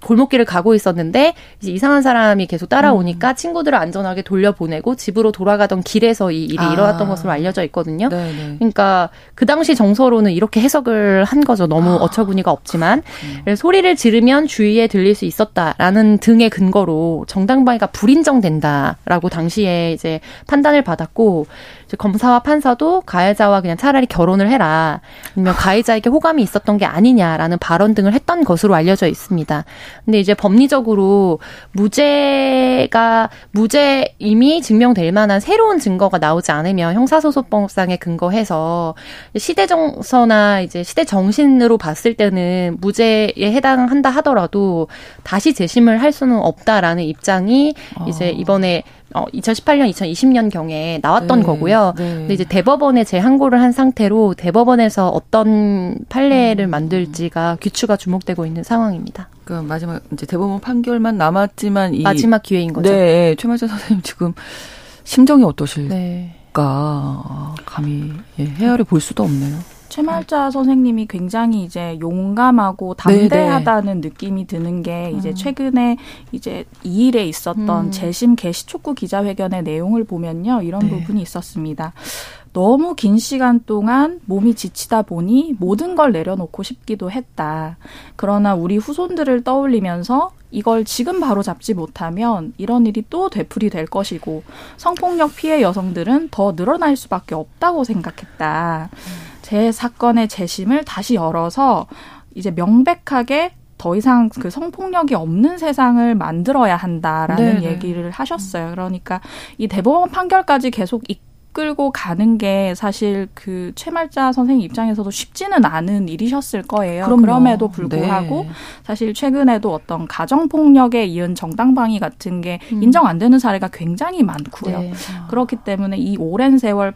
D: 골목길을 가고 있었는데 이제 이상한 사람이 계속 따라오니까 음. 친구들을 안전하게 돌려보내고 집으로 돌아가던 길에서 이 일이 아. 일어났던 것으로 알려져 있거든요. 네네. 네. 그러니까 그 당시 정서로는 이렇게 해석을 한 거죠. 너무 아. 어처구니가 없지만 음. 소리를 지르면 주위에 들릴 수 있었다라는 등의 근거로 정당방위가 불인정된다라고 당시에 이제 판단을 받았고 검사와 판사도 가해자와 그냥 차라리 결혼을 해라. 아니면 가해자에게 호감이 있었던 게 아니냐라는 발언 등을 했던 것으로 알려져 있습니다. 근데 이제 법리적으로 무죄가 무죄 이미 증명될 만한 새로운 증거가 나오지 않으면 형사소송법상에 근거해서 시대 정서나 이제 시대 정신으로 봤을 때는 무죄에 해당한다 하더라도 다시 재심을 할 수는 없다라는 입장이 이제 아. 이번에 어, 2018년, 2020년 경에 나왔던 네, 거고요. 네. 근데 이제 대법원에 재항고를 한 상태로 대법원에서 어떤 판례를 음. 만들지가 귀추가 주목되고 있는 상황입니다.
B: 그 마지막 이제 대법원 판결만 남았지만 이
D: 마지막 기회인 거죠.
B: 네, 최만재 선생님 지금 심정이 어떠실까? 네. 감히 예, 헤아려 볼 수도 없네요.
C: 최말자 선생님이 굉장히 이제 용감하고 담대하다는 네네. 느낌이 드는 게 이제 음. 최근에 이제 2일에 있었던 음. 재심 개시 촉구 기자회견의 내용을 보면요. 이런 네. 부분이 있었습니다. 너무 긴 시간 동안 몸이 지치다 보니 모든 걸 내려놓고 싶기도 했다. 그러나 우리 후손들을 떠올리면서 이걸 지금 바로 잡지 못하면 이런 일이 또 되풀이 될 것이고 성폭력 피해 여성들은 더 늘어날 수밖에 없다고 생각했다. 음. 제 사건의 재심을 다시 열어서 이제 명백하게 더 이상 그 성폭력이 없는 세상을 만들어야 한다라는 네네. 얘기를 하셨어요. 그러니까 이 대법원 판결까지 계속 이끌고 가는 게 사실 그 최말자 선생님 입장에서도 쉽지는 않은 일이셨을 거예요. 그럼요. 그럼에도 불구하고 네. 사실 최근에도 어떤 가정 폭력에 이은 정당방위 같은 게 음. 인정 안 되는 사례가 굉장히 많고요. 네. 그렇기 때문에 이 오랜 세월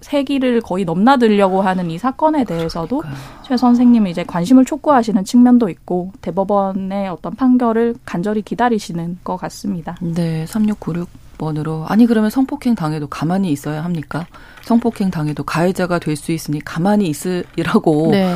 C: 세기를 거의 넘나들려고 하는 이 사건에 대해서도 최 선생님은 이제 관심을 촉구하시는 측면도 있고 대법원의 어떤 판결을 간절히 기다리시는 것 같습니다.
B: 네, 3696번으로 아니 그러면 성폭행 당해도 가만히 있어야 합니까? 성폭행 당해도 가해자가 될 수 있으니 가만히 있으라고 네.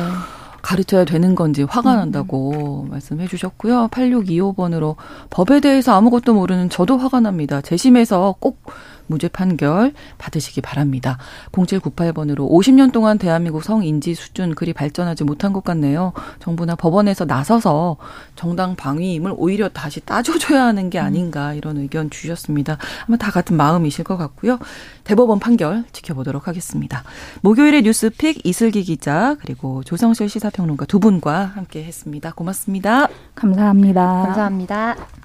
B: 가르쳐야 되는 건지 화가 음. 난다고 말씀해 주셨고요. 8625번으로 법에 대해서 아무것도 모르는 저도 화가 납니다. 재심에서 꼭 무죄 판결 받으시기 바랍니다. 0798번으로 50년 동안 대한민국 성인지 수준 그리 발전하지 못한 것 같네요. 정부나 법원에서 나서서 정당 방위임을 오히려 다시 따져줘야 하는 게 아닌가 이런 의견 주셨습니다. 아마 다 같은 마음이실 것 같고요. 대법원 판결 지켜보도록 하겠습니다. 목요일에 뉴스픽 이슬기 기자 그리고 조성실 시사평론가 두 분과 함께 했습니다. 고맙습니다.
C: 감사합니다.
D: 감사합니다.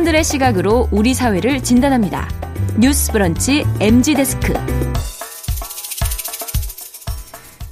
A: 청년들의 시각으로 우리 사회를 진단합니다. 뉴스 브런치 MG 데스크.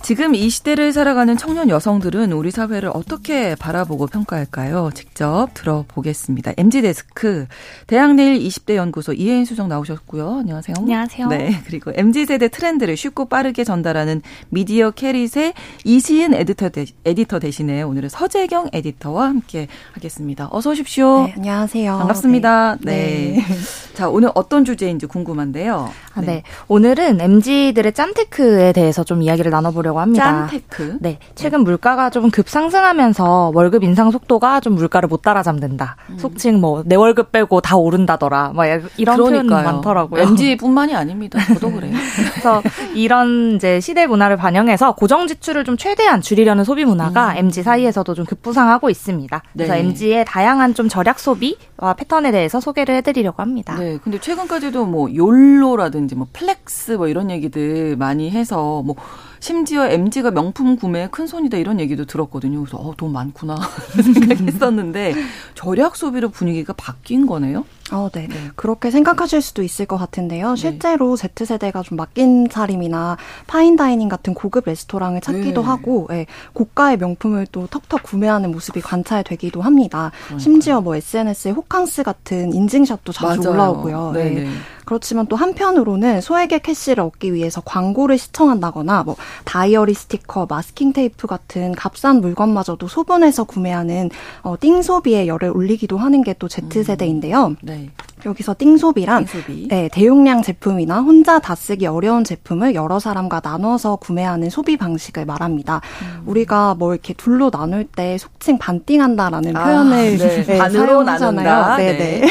B: 지금 이 시대를 살아가는 청년 여성들은 우리 사회를 어떻게 바라보고 평가할까요? 직접 들어보겠습니다. MG 데스크 대학내일 20대 연구소 이혜인 수석 나오셨고요. 안녕하세요.
E: 안녕하세요.
B: 네, 그리고 MZ 세대 트렌드를 쉽고 빠르게 전달하는 미디어 캐릿의 이시은 에디터, 대, 에디터 대신에 오늘은 서재경 에디터와 함께 하겠습니다. 어서 오십시오.
E: 네, 안녕하세요.
B: 반갑습니다. 네. 네. 자, 오늘 어떤 주제인지 궁금한데요.
E: 아, 네. 네. 오늘은 MZ들의 짠테크에 대해서 좀 이야기를 나눠보려고 있다고 합니다.
B: 짠테크.
E: 네. 최근 물가가 좀 급상승하면서 월급 인상 속도가 좀 물가를 못 따라잡는다. 음. 속칭 뭐 내 월급 빼고 다 오른다더라. 뭐 이런 표현 많더라고요.
B: MZ뿐만이 아닙니다. 저도 그래요.
E: 그래서 이런 이제 시대 문화를 반영해서 고정 지출을 좀 최대한 줄이려는 소비 문화가 음. MZ 사이에서도 좀 급부상하고 있습니다. 그래서 네. MZ의 다양한 좀 절약 소비와 패턴에 대해서 소개를 해드리려고 합니다.
B: 네. 근데 최근까지도 뭐 YOLO라든지 뭐 flex 뭐 이런 얘기들 많이 해서 뭐 심지어 MZ가 명품 구매에 큰 손이다 이런 얘기도 들었거든요. 그래서 어, 돈 많구나 생각했었는데 절약 소비로 분위기가 바뀐 거네요.
F: 어, 네. 네. 그렇게 생각하실 수도 있을 것 같은데요. 네. 실제로 네. Z세대가 좀 맡김 차림이나 fine dining 같은 고급 레스토랑을 찾기도 네. 하고, 네, 고가의 명품을 또 턱턱 구매하는 모습이 관찰되기도 합니다. 그러니까요. 심지어 뭐 SNS에 호캉스 같은 인증샷도 자주 맞아요. 올라오고요. 네. 네. 그렇지만 또 한편으로는 소액의 캐시를 얻기 위해서 광고를 시청한다거나 뭐 다이어리 스티커, 마스킹 테이프 같은 값싼 물건마저도 소분해서 구매하는 어, 띵소비에 열을 올리기도 하는 게 또 Z세대인데요. 음. 네. 对。 여기서 띵소비란 띵소비. 네, 대용량 제품이나 혼자 다 쓰기 어려운 제품을 여러 사람과 나눠서 구매하는 소비 방식을 말합니다. 음. 우리가 뭐 이렇게 둘로 나눌 때 속칭 반띵한다라는 아, 표현을 네. 네, 반으로 나누잖아요. 네, 네. 네.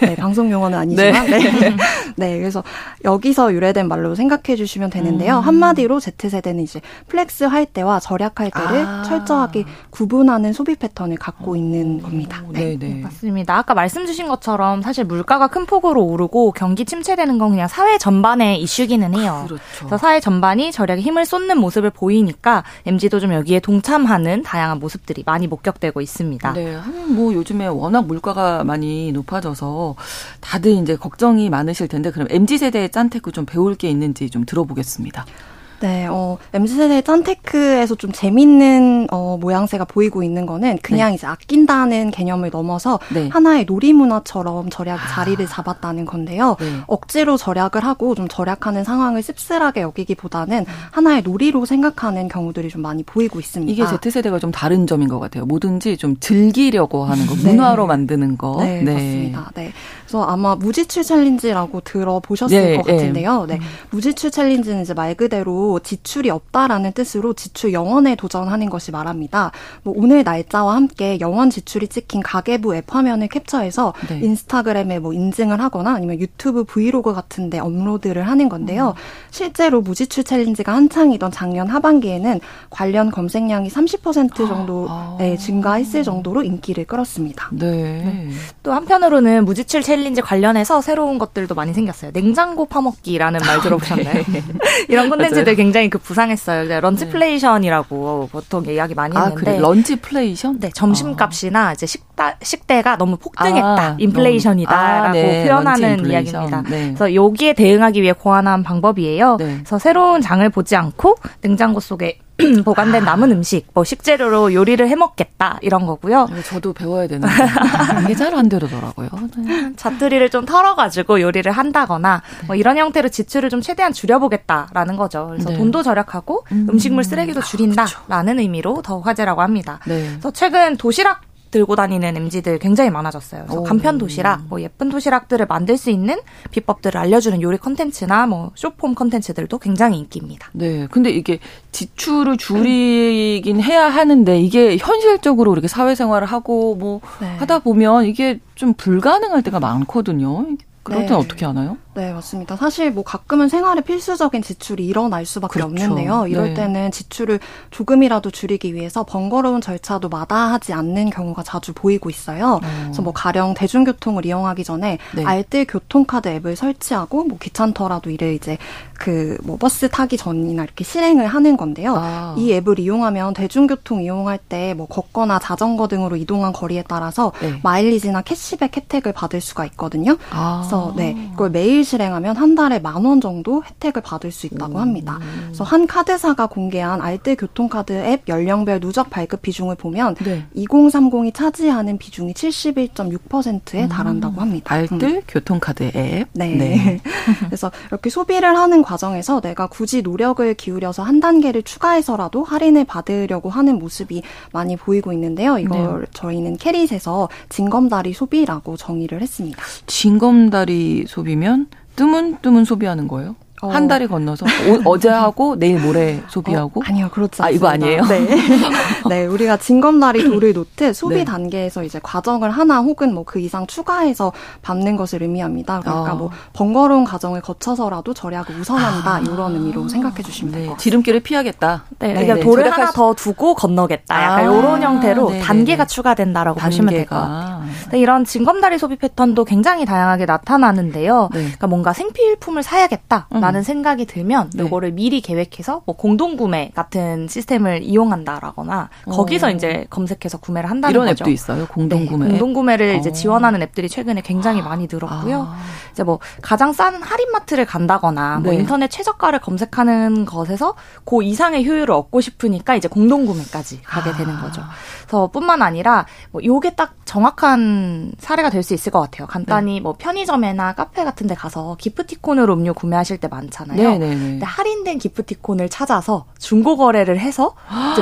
F: 네, 방송 용어는 아니지만 네. 네. 네, 그래서 여기서 유래된 말로 생각해 주시면 되는데요. 음. 한마디로 Z세대는 이제 flex 할 때와 절약할 때를 아. 철저하게 구분하는 소비 패턴을 갖고 있는 겁니다.
E: 네, 네. 맞습니다. 아까 말씀 주신 것처럼 사실 물 물가가 큰 폭으로 오르고 경기 침체되는 건 그냥 사회 전반의 이슈기는 해요. 그렇죠. 그래서 사회 전반이 절약에 힘을 쏟는 모습을 보이니까 MZ도 좀 여기에 동참하는 다양한 모습들이 많이 목격되고 있습니다.
B: 네, 뭐 요즘에 워낙 물가가 많이 높아져서 다들 이제 걱정이 많으실 텐데 그럼 MZ 세대의 짠테크 좀 배울 게 있는지 좀 들어보겠습니다.
F: 네, 어, MZ세대 짠테크에서 좀 재밌는, 어, 모양새가 보이고 있는 거는 그냥 네. 이제 아낀다는 개념을 넘어서 네. 하나의 놀이문화처럼 절약 아. 자리를 잡았다는 건데요. 네. 억지로 절약을 하고 좀 절약하는 상황을 씁쓸하게 여기기보다는 음. 하나의 놀이로 생각하는 경우들이 좀 많이 보이고 있습니다.
B: 이게 Z세대가 좀 다른 점인 것 같아요. 뭐든지 좀 즐기려고 하는 거, 네. 문화로 만드는 거.
F: 네, 네, 맞습니다. 네. 그래서 아마 무지출 챌린지라고 들어보셨을 네, 것 같은데요. 네. 음. 무지출 challenge는 이제 말 그대로 지출이 없다라는 뜻으로 지출 영 원에 도전하는 것이 말합니다. 뭐 오늘 날짜와 함께 영 원 지출이 찍힌 가계부 앱 화면을 캡처해서 네. 인스타그램에 뭐 인증을 하거나 아니면 유튜브 브이로그 같은데 업로드를 하는 건데요. 음. 실제로 무지출 challenge가 한창이던 작년 하반기에는 관련 검색량이 30% 정도 아. 네, 증가했을 정도로 인기를 끌었습니다.
E: 네. 네. 또 한편으로는 무지출 challenge 관련해서 새로운 것들도 많이 생겼어요. 냉장고 파먹기라는 말 들어보셨나요? 네. 이런 콘텐츠들 굉장히 그 부상했어요. lunchflation이라고 네. 보통 이야기 많이 아, 했는데. 아, 그래.
B: lunchflation?
E: 네, 점심값이나 아. 이제 식다, 식대가 너무 폭등했다. 아, 인플레이션이다라고 아, 네. 표현하는 이야기입니다. 네. 그래서 여기에 대응하기 위해 고안한 방법이에요. 네. 그래서 새로운 장을 보지 않고 냉장고 속에 보관된 남은 음식, 뭐 식재료로 요리를 해 먹겠다 이런 거고요.
B: 저도 배워야 되는데 이게 잘 안 되더라고요. 네.
E: 자투리를 좀 털어가지고 요리를 한다거나 뭐 이런 형태로 지출을 좀 최대한 줄여보겠다라는 거죠. 그래서 네. 돈도 절약하고 음. 식물 쓰레기도 줄인다라는 의미로 더 화제라고 합니다. 네. 그래서 최근 도시락 들고 다니는 MZ들 굉장히 많아졌어요. 그래서 간편 도시락, 뭐 예쁜 도시락들을 만들 수 있는 비법들을 알려주는 요리 컨텐츠나 뭐 쇼폼 컨텐츠들도 굉장히 인기입니다.
B: 네. 근데 이게 지출을 줄이긴 해야 하는데 이게 현실적으로 이렇게 사회생활을 하고 뭐 네. 하다 보면 이게 좀 불가능할 때가 많거든요. 그럴 때는 네. 어떻게 하나요?
F: 네, 맞습니다. 사실 뭐 가끔은 생활에 필수적인 지출이 일어날 수밖에 그렇죠. 없는데요. 이럴 네. 때는 지출을 조금이라도 줄이기 위해서 번거로운 절차도 마다하지 않는 경우가 자주 보이고 있어요. 어. 그래서 뭐 가령 대중교통을 이용하기 전에 네. 알뜰 교통카드 앱을 설치하고 뭐 귀찮더라도 이를 이제 그 뭐 버스 타기 전이나 이렇게 실행을 하는 건데요. 아. 이 앱을 이용하면 대중교통 이용할 때 뭐 걷거나 자전거 등으로 이동한 거리에 따라서 네. 마일리지나 캐시백 혜택을 받을 수가 있거든요. 아. 그래서 네, 이걸 매일 실행하면 한 달에 만 원 정도 혜택을 받을 수 있다고 합니다. 그래서 한 카드사가 공개한 알뜰 교통카드 앱 연령별 누적 발급 비중을 보면 네. 2030이 차지하는 비중이 71.6%에 음. 달한다고 합니다.
B: 알뜰 음. 교통카드 앱.
F: 네. 네. 그래서 이렇게 소비를 하는 과정에서 내가 굳이 노력을 기울여서 한 단계를 추가해서라도 할인을 받으려고 하는 모습이 많이 보이고 있는데요. 이걸 네. 저희는 캐릿에서 징검다리 소비라고 정의를 했습니다.
B: 징검다리 소비면 뜨문뜨문 소비하는 거예요? 어. 한 달이 건너서 오, 어제 하고 내일 모레 소비하고
F: 어, 아니요 그렇지 않습니다.
B: 아 이거 아니에요?
F: 네, 네 우리가 징검다리 돌을 놓듯 소비 네. 단계에서 이제 과정을 하나 혹은 뭐 그 이상 추가해서 밟는 것을 의미합니다. 그러니까 어. 뭐 번거로운 과정을 거쳐서라도 절약을 우선한다 아. 이런 의미로 생각해 주시면 네. 될것 같습니다.
B: 지름길을 피하겠다.
E: 네, 그러니까 돌을 하나 더 두고 건너겠다. 약간 아. 이런 형태로 네네네. 단계가 추가된다라고 단계가. 보시면 될 것 같아요. 이런 징검다리 소비 패턴도 굉장히 다양하게 나타나는데요. 네. 그러니까 뭔가 생필품을 사야겠다. 음. 라는 생각이 들면 네. 요거를 미리 계획해서 뭐 공동 구매 같은 시스템을 이용한다라거나 거기서 어. 이제 검색해서 구매를 한다는
B: 이런
E: 거죠.
B: 앱도 있어요. 공동 구매.
E: 네, 공동 구매를 어. 이제 지원하는 앱들이 최근에 굉장히 많이 늘었고요. 아. 이제 뭐 가장 싼 할인마트를 간다거나 뭐 네. 뭐 인터넷 최저가를 검색하는 것에서 그 이상의 효율을 얻고 싶으니까 이제 공동 구매까지 가게 아. 되는 거죠. 그래서 뿐만 아니라 뭐 요게 딱 정확한 사례가 될 수 있을 것 같아요. 간단히 네. 뭐 편의점이나 카페 같은 데 가서 기프티콘으로 음료 구매하실 때 많 잖아요. 네네네. 네, 네. 근데 할인된 기프티콘을 찾아서 중고 거래를 해서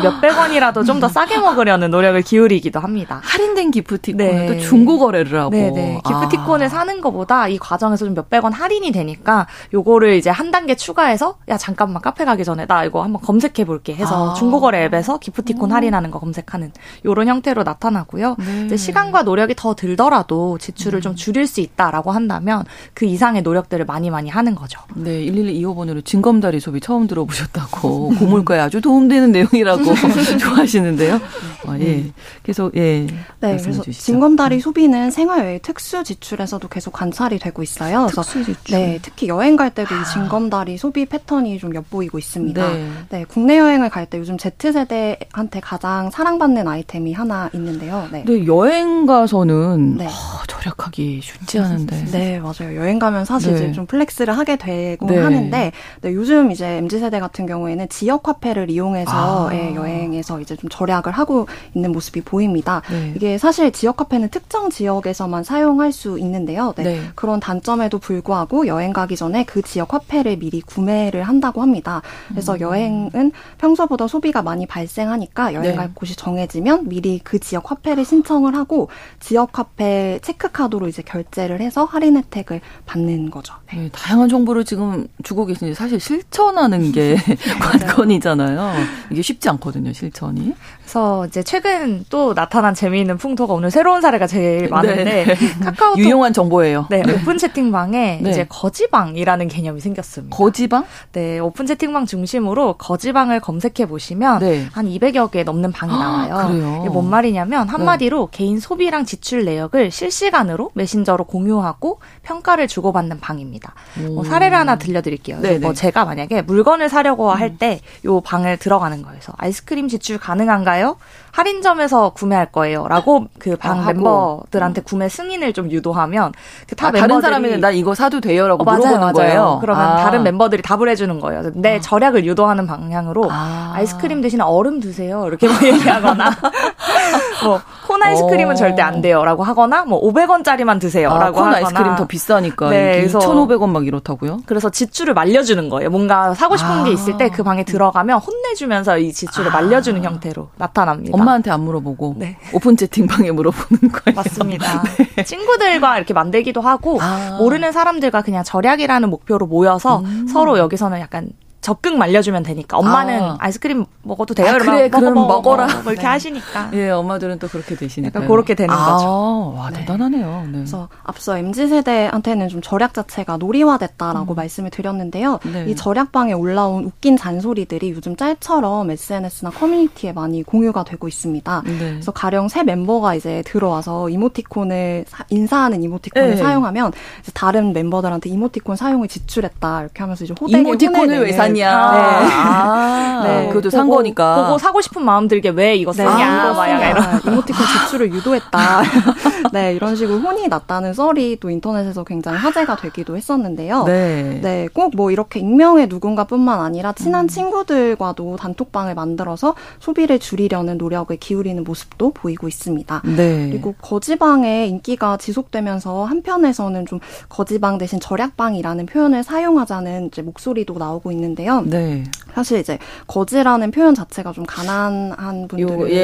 E: 몇백 원이라도 좀 더 싸게 먹으려는 노력을 기울이기도 합니다.
B: 할인된 기프티콘을 네. 또 중고 거래를 하고.
E: 네네. 기프티콘을 아. 사는 것보다 이 과정에서 좀 몇백 원 할인이 되니까 요거를 이제 한 단계 추가해서 야 잠깐만 카페 가기 전에 나 이거 한번 검색해 볼게 해서 아. 중고 거래 앱에서 기프티콘 오. 할인하는 거 검색하는 요런 형태로 나타나고요. 네. 이제 시간과 노력이 더 들더라도 지출을 음. 좀 줄일 수 있다라고 한다면 그 이상의 노력들을 많이 많이 하는 거죠.
B: 네, 112호번으로 진검다리 소비 처음 들어보셨다고 고물가에 아주 도움되는 내용이라고 좋아하시는데요. 아, 예. 계속 예.
F: 네, 그래서 주시죠. 진검다리 음. 소비는 생활 외의 특수 지출에서도 계속 관찰이 되고 있어요. 그래서 특수 지출. 네, 특히 여행 갈 때도 이 진검다리 소비 패턴이 좀 엿보이고 있습니다. 네. 네 국내 여행을 갈 때 요즘 Z 세대한테 가장 사랑받는 아이템이 하나 있는데요.
B: 네. 네 여행 가서는 네. 아, 절약하기 쉽지 않은데.
F: 네, 맞아요. 여행 가면 사실 네. 이제 좀 flex를 하게 되고 네. 하는데 네, 요즘 이제 MZ 세대 같은 경우에는 지역 화폐를 이용해서 아. 예, 여행에서 이제 좀 절약을 하고 있는 모습이 보입니다. 네. 이게 사실 지역 화폐는 특정 지역에서만 사용할 수 있는데요. 네, 네. 그런 단점에도 불구하고 여행 가기 전에 그 지역 화폐를 미리 구매를 한다고 합니다. 그래서 음. 여행은 평소보다 소비가 많이 발생하니까 여행 네. 갈 곳이 정해지면 미리 그 지역 화폐를 신청을 하고 지역 화폐 체크카드로 이제 결제를 해서 할인 혜택을 받는 거죠.
B: 네. 다양한 정보를 지금 주고 계신데 사실 실천하는 게 관건이잖아요. 이게 쉽지 않거든요, 실천이.
E: 그래서 이제 최근 또 나타난 재미있는 풍토가 오늘 새로운 사례가 제일 네. 많은데 네. 카카오톡
B: 유용한 정보예요.
E: 네, 네. 오픈 채팅방에 네. 이제 거지방이라는 개념이 생겼습니다.
B: 거지방?
E: 네, 오픈 채팅방 중심으로 거지방을 검색해 보시면 네. 한 200여 개 넘는 방이 나와요. 아, 이게 뭔 말이냐면 한마디로 개인 소비랑 지출 내역을 실시간으로 메신저로 공유하고 평가를 주고받는 방입니다. 뭐 사례를 하나 들 려드릴게요. 뭐 제가 만약에 물건을 사려고 할 때요 음. 방을 들어가는 거예요. 아이스크림 지출 가능한가요? 할인점에서 구매할 거예요라고 그방 아, 멤버들한테 구매 승인을 좀 유도하면 그타 아,
B: 다른 사람이 나 이거 사도 돼요라고 어, 물어보는 맞아요, 맞아요. 거예요.
E: 그러면 아. 다른 멤버들이 답을 해주는 거예요. 내 아. 절약을 유도하는 방향으로 아. 이스크림 대신에 얼음 드세요 이렇게 뭐 얘기하거나 뭐 콘 아이스크림은 어. 절대 안 돼요라고 하거나 뭐 500원짜리만 드세요라고 아, 콘
B: 아이스크림 더 비싸니까 네, 그래서 1,500원 막 이렇다고요?
E: 그래서 지출을 말려주는 거예요. 뭔가 사고 싶은 게 있을 때 그 방에 들어가면 혼내주면서 이 지출을 말려주는 형태로 나타납니다.
B: 엄마한테 안 물어보고 네. 오픈 채팅방에 물어보는 거예요.
E: 맞습니다. 네. 친구들과 이렇게 만들기도 하고 아. 모르는 사람들과 그냥 절약이라는 목표로 모여서 음. 서로 여기서는 약간 적극 말려주면 되니까 엄마는 아. 아이스크림 먹어도 돼요. 아,
B: 그래, 그럼 먹어, 먹어라.
E: 뭐 이렇게 네. 하시니까.
B: 예, 엄마들은 또 그렇게 되시니까.
E: 그렇게 되는 아,
B: 거죠. 와, 네. 대단하네요. 네.
F: 그래서 앞서 MZ 세대한테는 좀 절약 자체가 놀이화됐다라고 음. 말씀을 드렸는데요. 네. 이 절약방에 올라온 웃긴 잔소리들이 요즘 짤처럼 SNS나 커뮤니티에 많이 공유가 되고 있습니다. 네. 그래서 가령 새 멤버가 이제 들어와서 이모티콘을 사, 인사하는 이모티콘을 네. 사용하면 다른 멤버들한테 이모티콘 사용을 지출했다 이렇게 하면서 이제 호되게
B: 이모티콘을 왜 샀냐. 네. 아, 네. 그것도 산 거니까.
E: 보고 사고 싶은 마음 들게 왜 이거 네. 샀냐. 막
F: 이런. 이모티콘 지출을 유도했다. 네, 이런 식으로 혼이 났다는 썰이 또 인터넷에서 굉장히 화제가 되기도 했었는데요. 네. 네, 꼭 뭐 이렇게 익명의 누군가뿐만 아니라 친한 음. 친구들과도 단톡방을 만들어서 소비를 줄이려는 노력을 기울이는 모습도 보이고 있습니다. 네. 그리고 거지방의 인기가 지속되면서 한편에서는 좀 거지방 대신 절약방이라는 표현을 사용하자는 이제 목소리도 나오고 있는데 있는데요. 네. 사실 이제 거지라는 표현 자체가 좀 가난한 분들
B: 예,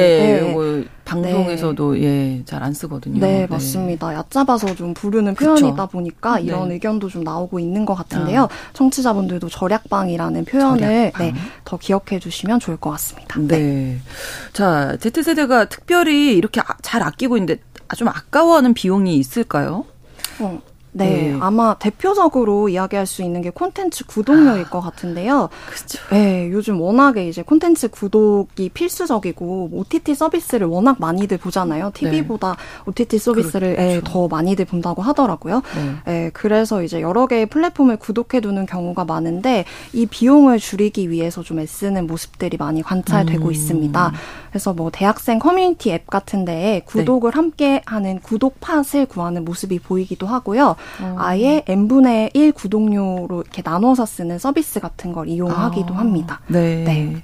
B: 네. 요거 방송에서도 네. 예, 잘 안 쓰거든요.
F: 네, 네, 맞습니다. 얕잡아서 좀 부르는 표현이다? 보니까 네. 이런 네. 의견도 좀 나오고 있는 것 같은데요. 아. 청취자분들도 절약방이라는 표현을 절약방. 네, 더 기억해 주시면 좋을 것 같습니다. 네. 네.
B: 자, Z세대가 특별히 이렇게 아, 잘 아끼고 있는데 좀 아까워하는 비용이 있을까요?
F: 어, 네, 네, 아마 대표적으로 이야기할 수 있는 게 콘텐츠 구독료일 아, 것 같은데요.
B: 그렇죠.
F: 네, 요즘 워낙에 이제 콘텐츠 구독이 필수적이고 OTT 서비스를 워낙 많이들 보잖아요. TV보다 네. OTT 서비스를 그렇죠. 예, 더 많이들 본다고 하더라고요. 네. 예, 그래서 이제 여러 개의 플랫폼을 구독해 두는 경우가 많은데 이 비용을 줄이기 위해서 좀 애쓰는 모습들이 많이 관찰되고 음. 있습니다. 그래서 뭐 대학생 커뮤니티 앱 같은 데에 구독을 네. 함께 하는 구독팟을 구하는 모습이 보이기도 하고요. 어. 아예 n분의 1 구독료로 이렇게 나눠서 쓰는 서비스 같은 걸 이용하기도 아. 합니다.
B: 네. 네.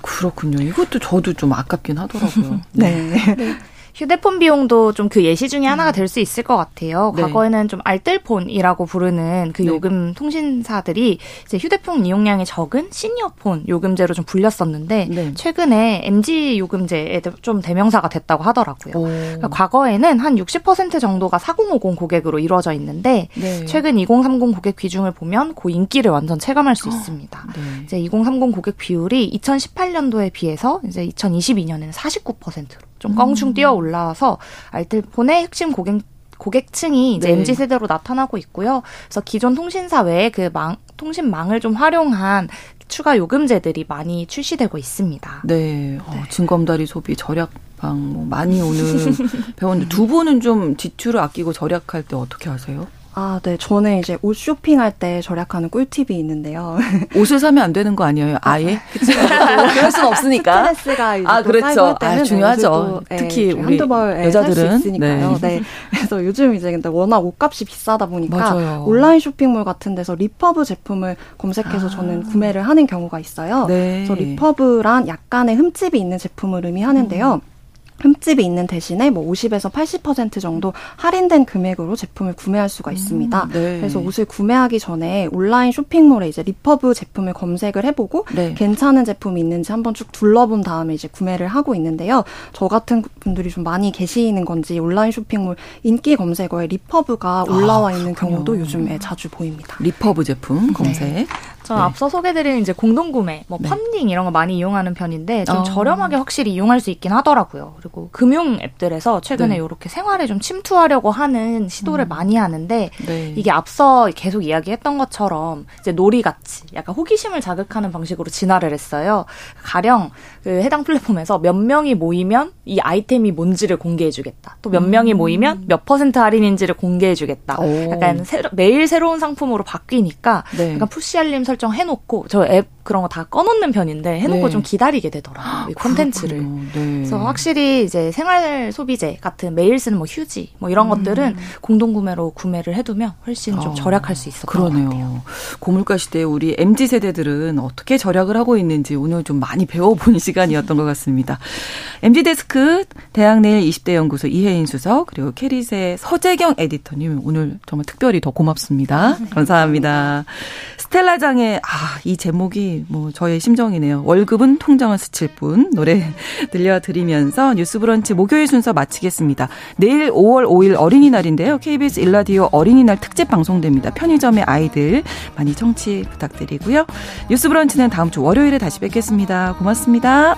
B: 그렇군요. 이것도 저도 좀 아깝긴 하더라고요.
F: 네. 네.
E: 휴대폰 비용도 좀 그 예시 중에 하나가 음. 될수 있을 것 같아요. 네. 과거에는 좀 알뜰폰이라고 부르는 그 네. 요금 통신사들이 이제 휴대폰 이용량이 적은 시니어폰 요금제로 좀 불렸었는데 네. 최근에 MZ 요금제에 좀 대명사가 됐다고 하더라고요. 그러니까 과거에는 한 60% 정도가 4050 고객으로 이루어져 있는데 네. 최근 2030 고객 비중을 보면 그 인기를 완전 체감할 수 있습니다. 네. 이제 2030 고객 비율이 2018년도에 비해서 이제 2022년에는 49%로 좀 껑충 음. 뛰어 올라와서 알뜰폰의 핵심 고객 고객층이 이제 네. MZ 세대로 나타나고 있고요. 그래서 기존 통신사 외에 그 망, 통신망을 좀 활용한 추가 요금제들이 많이 출시되고 있습니다.
B: 네, 네. 어, 증검다리 소비 절약 방 뭐 많이 오는 배웠는데 두 분은 좀 지출을 아끼고 절약할 때 어떻게 하세요?
F: 아, 네. 저는 이제 옷 쇼핑할 때 절약하는 꿀팁이 있는데요.
B: 옷을 사면 안 되는 거 아니에요? 아예?
F: 그치. 그럴 순 없으니까. 스트레스가 이제 아, 그렇죠. 아,
B: 중요하죠. 네, 특히 우리 한두 벌 여자들은
F: 있으니까요. 네. 네. 그래서 요즘 이제 근데 워낙 옷값이 비싸다 보니까 맞아요. 온라인 쇼핑몰 같은 데서 리퍼브 제품을 검색해서 아. 저는 구매를 하는 경우가 있어요. 네. 그래서 refurb란 약간의 흠집이 있는 제품을 의미하는데요. 음. 흠집이 있는 대신에 뭐 50에서 80% 정도 할인된 금액으로 제품을 구매할 수가 음, 있습니다. 음, 네. 그래서 옷을 구매하기 전에 온라인 쇼핑몰에 이제 리퍼브 제품을 검색을 해보고 네. 괜찮은 제품이 있는지 한번 쭉 둘러본 다음에 이제 구매를 하고 있는데요. 저 같은 분들이 좀 많이 계시는 건지 온라인 쇼핑몰 인기 검색어에 refurb가 올라와 아, 있는 경우도 요즘에 자주 보입니다.
B: 리퍼브 제품 검색. 네.
E: 저 네. 앞서 소개드린 이제 공동구매, 뭐 네. 펀딩 이런 거 많이 이용하는 편인데 좀 어. 저렴하게 확실히 이용할 수 있긴 하더라고요. 그리고 금융 앱들에서 최근에 네. 이렇게 생활에 좀 침투하려고 하는 시도를 음. 많이 하는데 네. 이게 앞서 계속 이야기했던 것처럼 이제 놀이같이 약간 호기심을 자극하는 방식으로 진화를 했어요. 가령 그 해당 플랫폼에서 몇 명이 모이면 이 아이템이 뭔지를 공개해주겠다. 또몇 음. 명이 모이면 몇 퍼센트 할인인지를 공개해주겠다. 약간 새 매일 새로운 상품으로 바뀌니까 네. 약간 푸시 알림 설정 해놓고 저 앱 그런 거 다 꺼놓는 편인데 해놓고 네. 좀 기다리게 되더라고요. 이 콘텐츠를. 네. 그래서 확실히 이제 생활 소비재 같은 매일 쓰는 뭐 휴지 뭐 이런 음. 것들은 공동 구매로 구매를 해두면 훨씬 좀 어, 절약할 수 있을 그러네요. 것 같아요.
B: 고물가 시대에 우리 MZ 세대들은 어떻게 절약을 하고 있는지 오늘 좀 많이 배워보는 시간이었던 것 같습니다. MZ 데스크 대학내일 20대 연구소 이혜인 수석 그리고 캐릿의 서재경 에디터님 오늘 정말 특별히 더 고맙습니다. 감사합니다. 스텔라장의 아, 이 제목이 뭐 저의 심정이네요. 월급은 통장을 스칠 뿐 노래 들려드리면서 뉴스 브런치 목요일 순서 마치겠습니다. 내일 5월 5일 어린이날인데요. KBS 일라디오 어린이날 특집 방송됩니다. 편의점의 아이들 많이 청취 부탁드리고요. 뉴스 브런치는 다음 주 월요일에 다시 뵙겠습니다. 고맙습니다.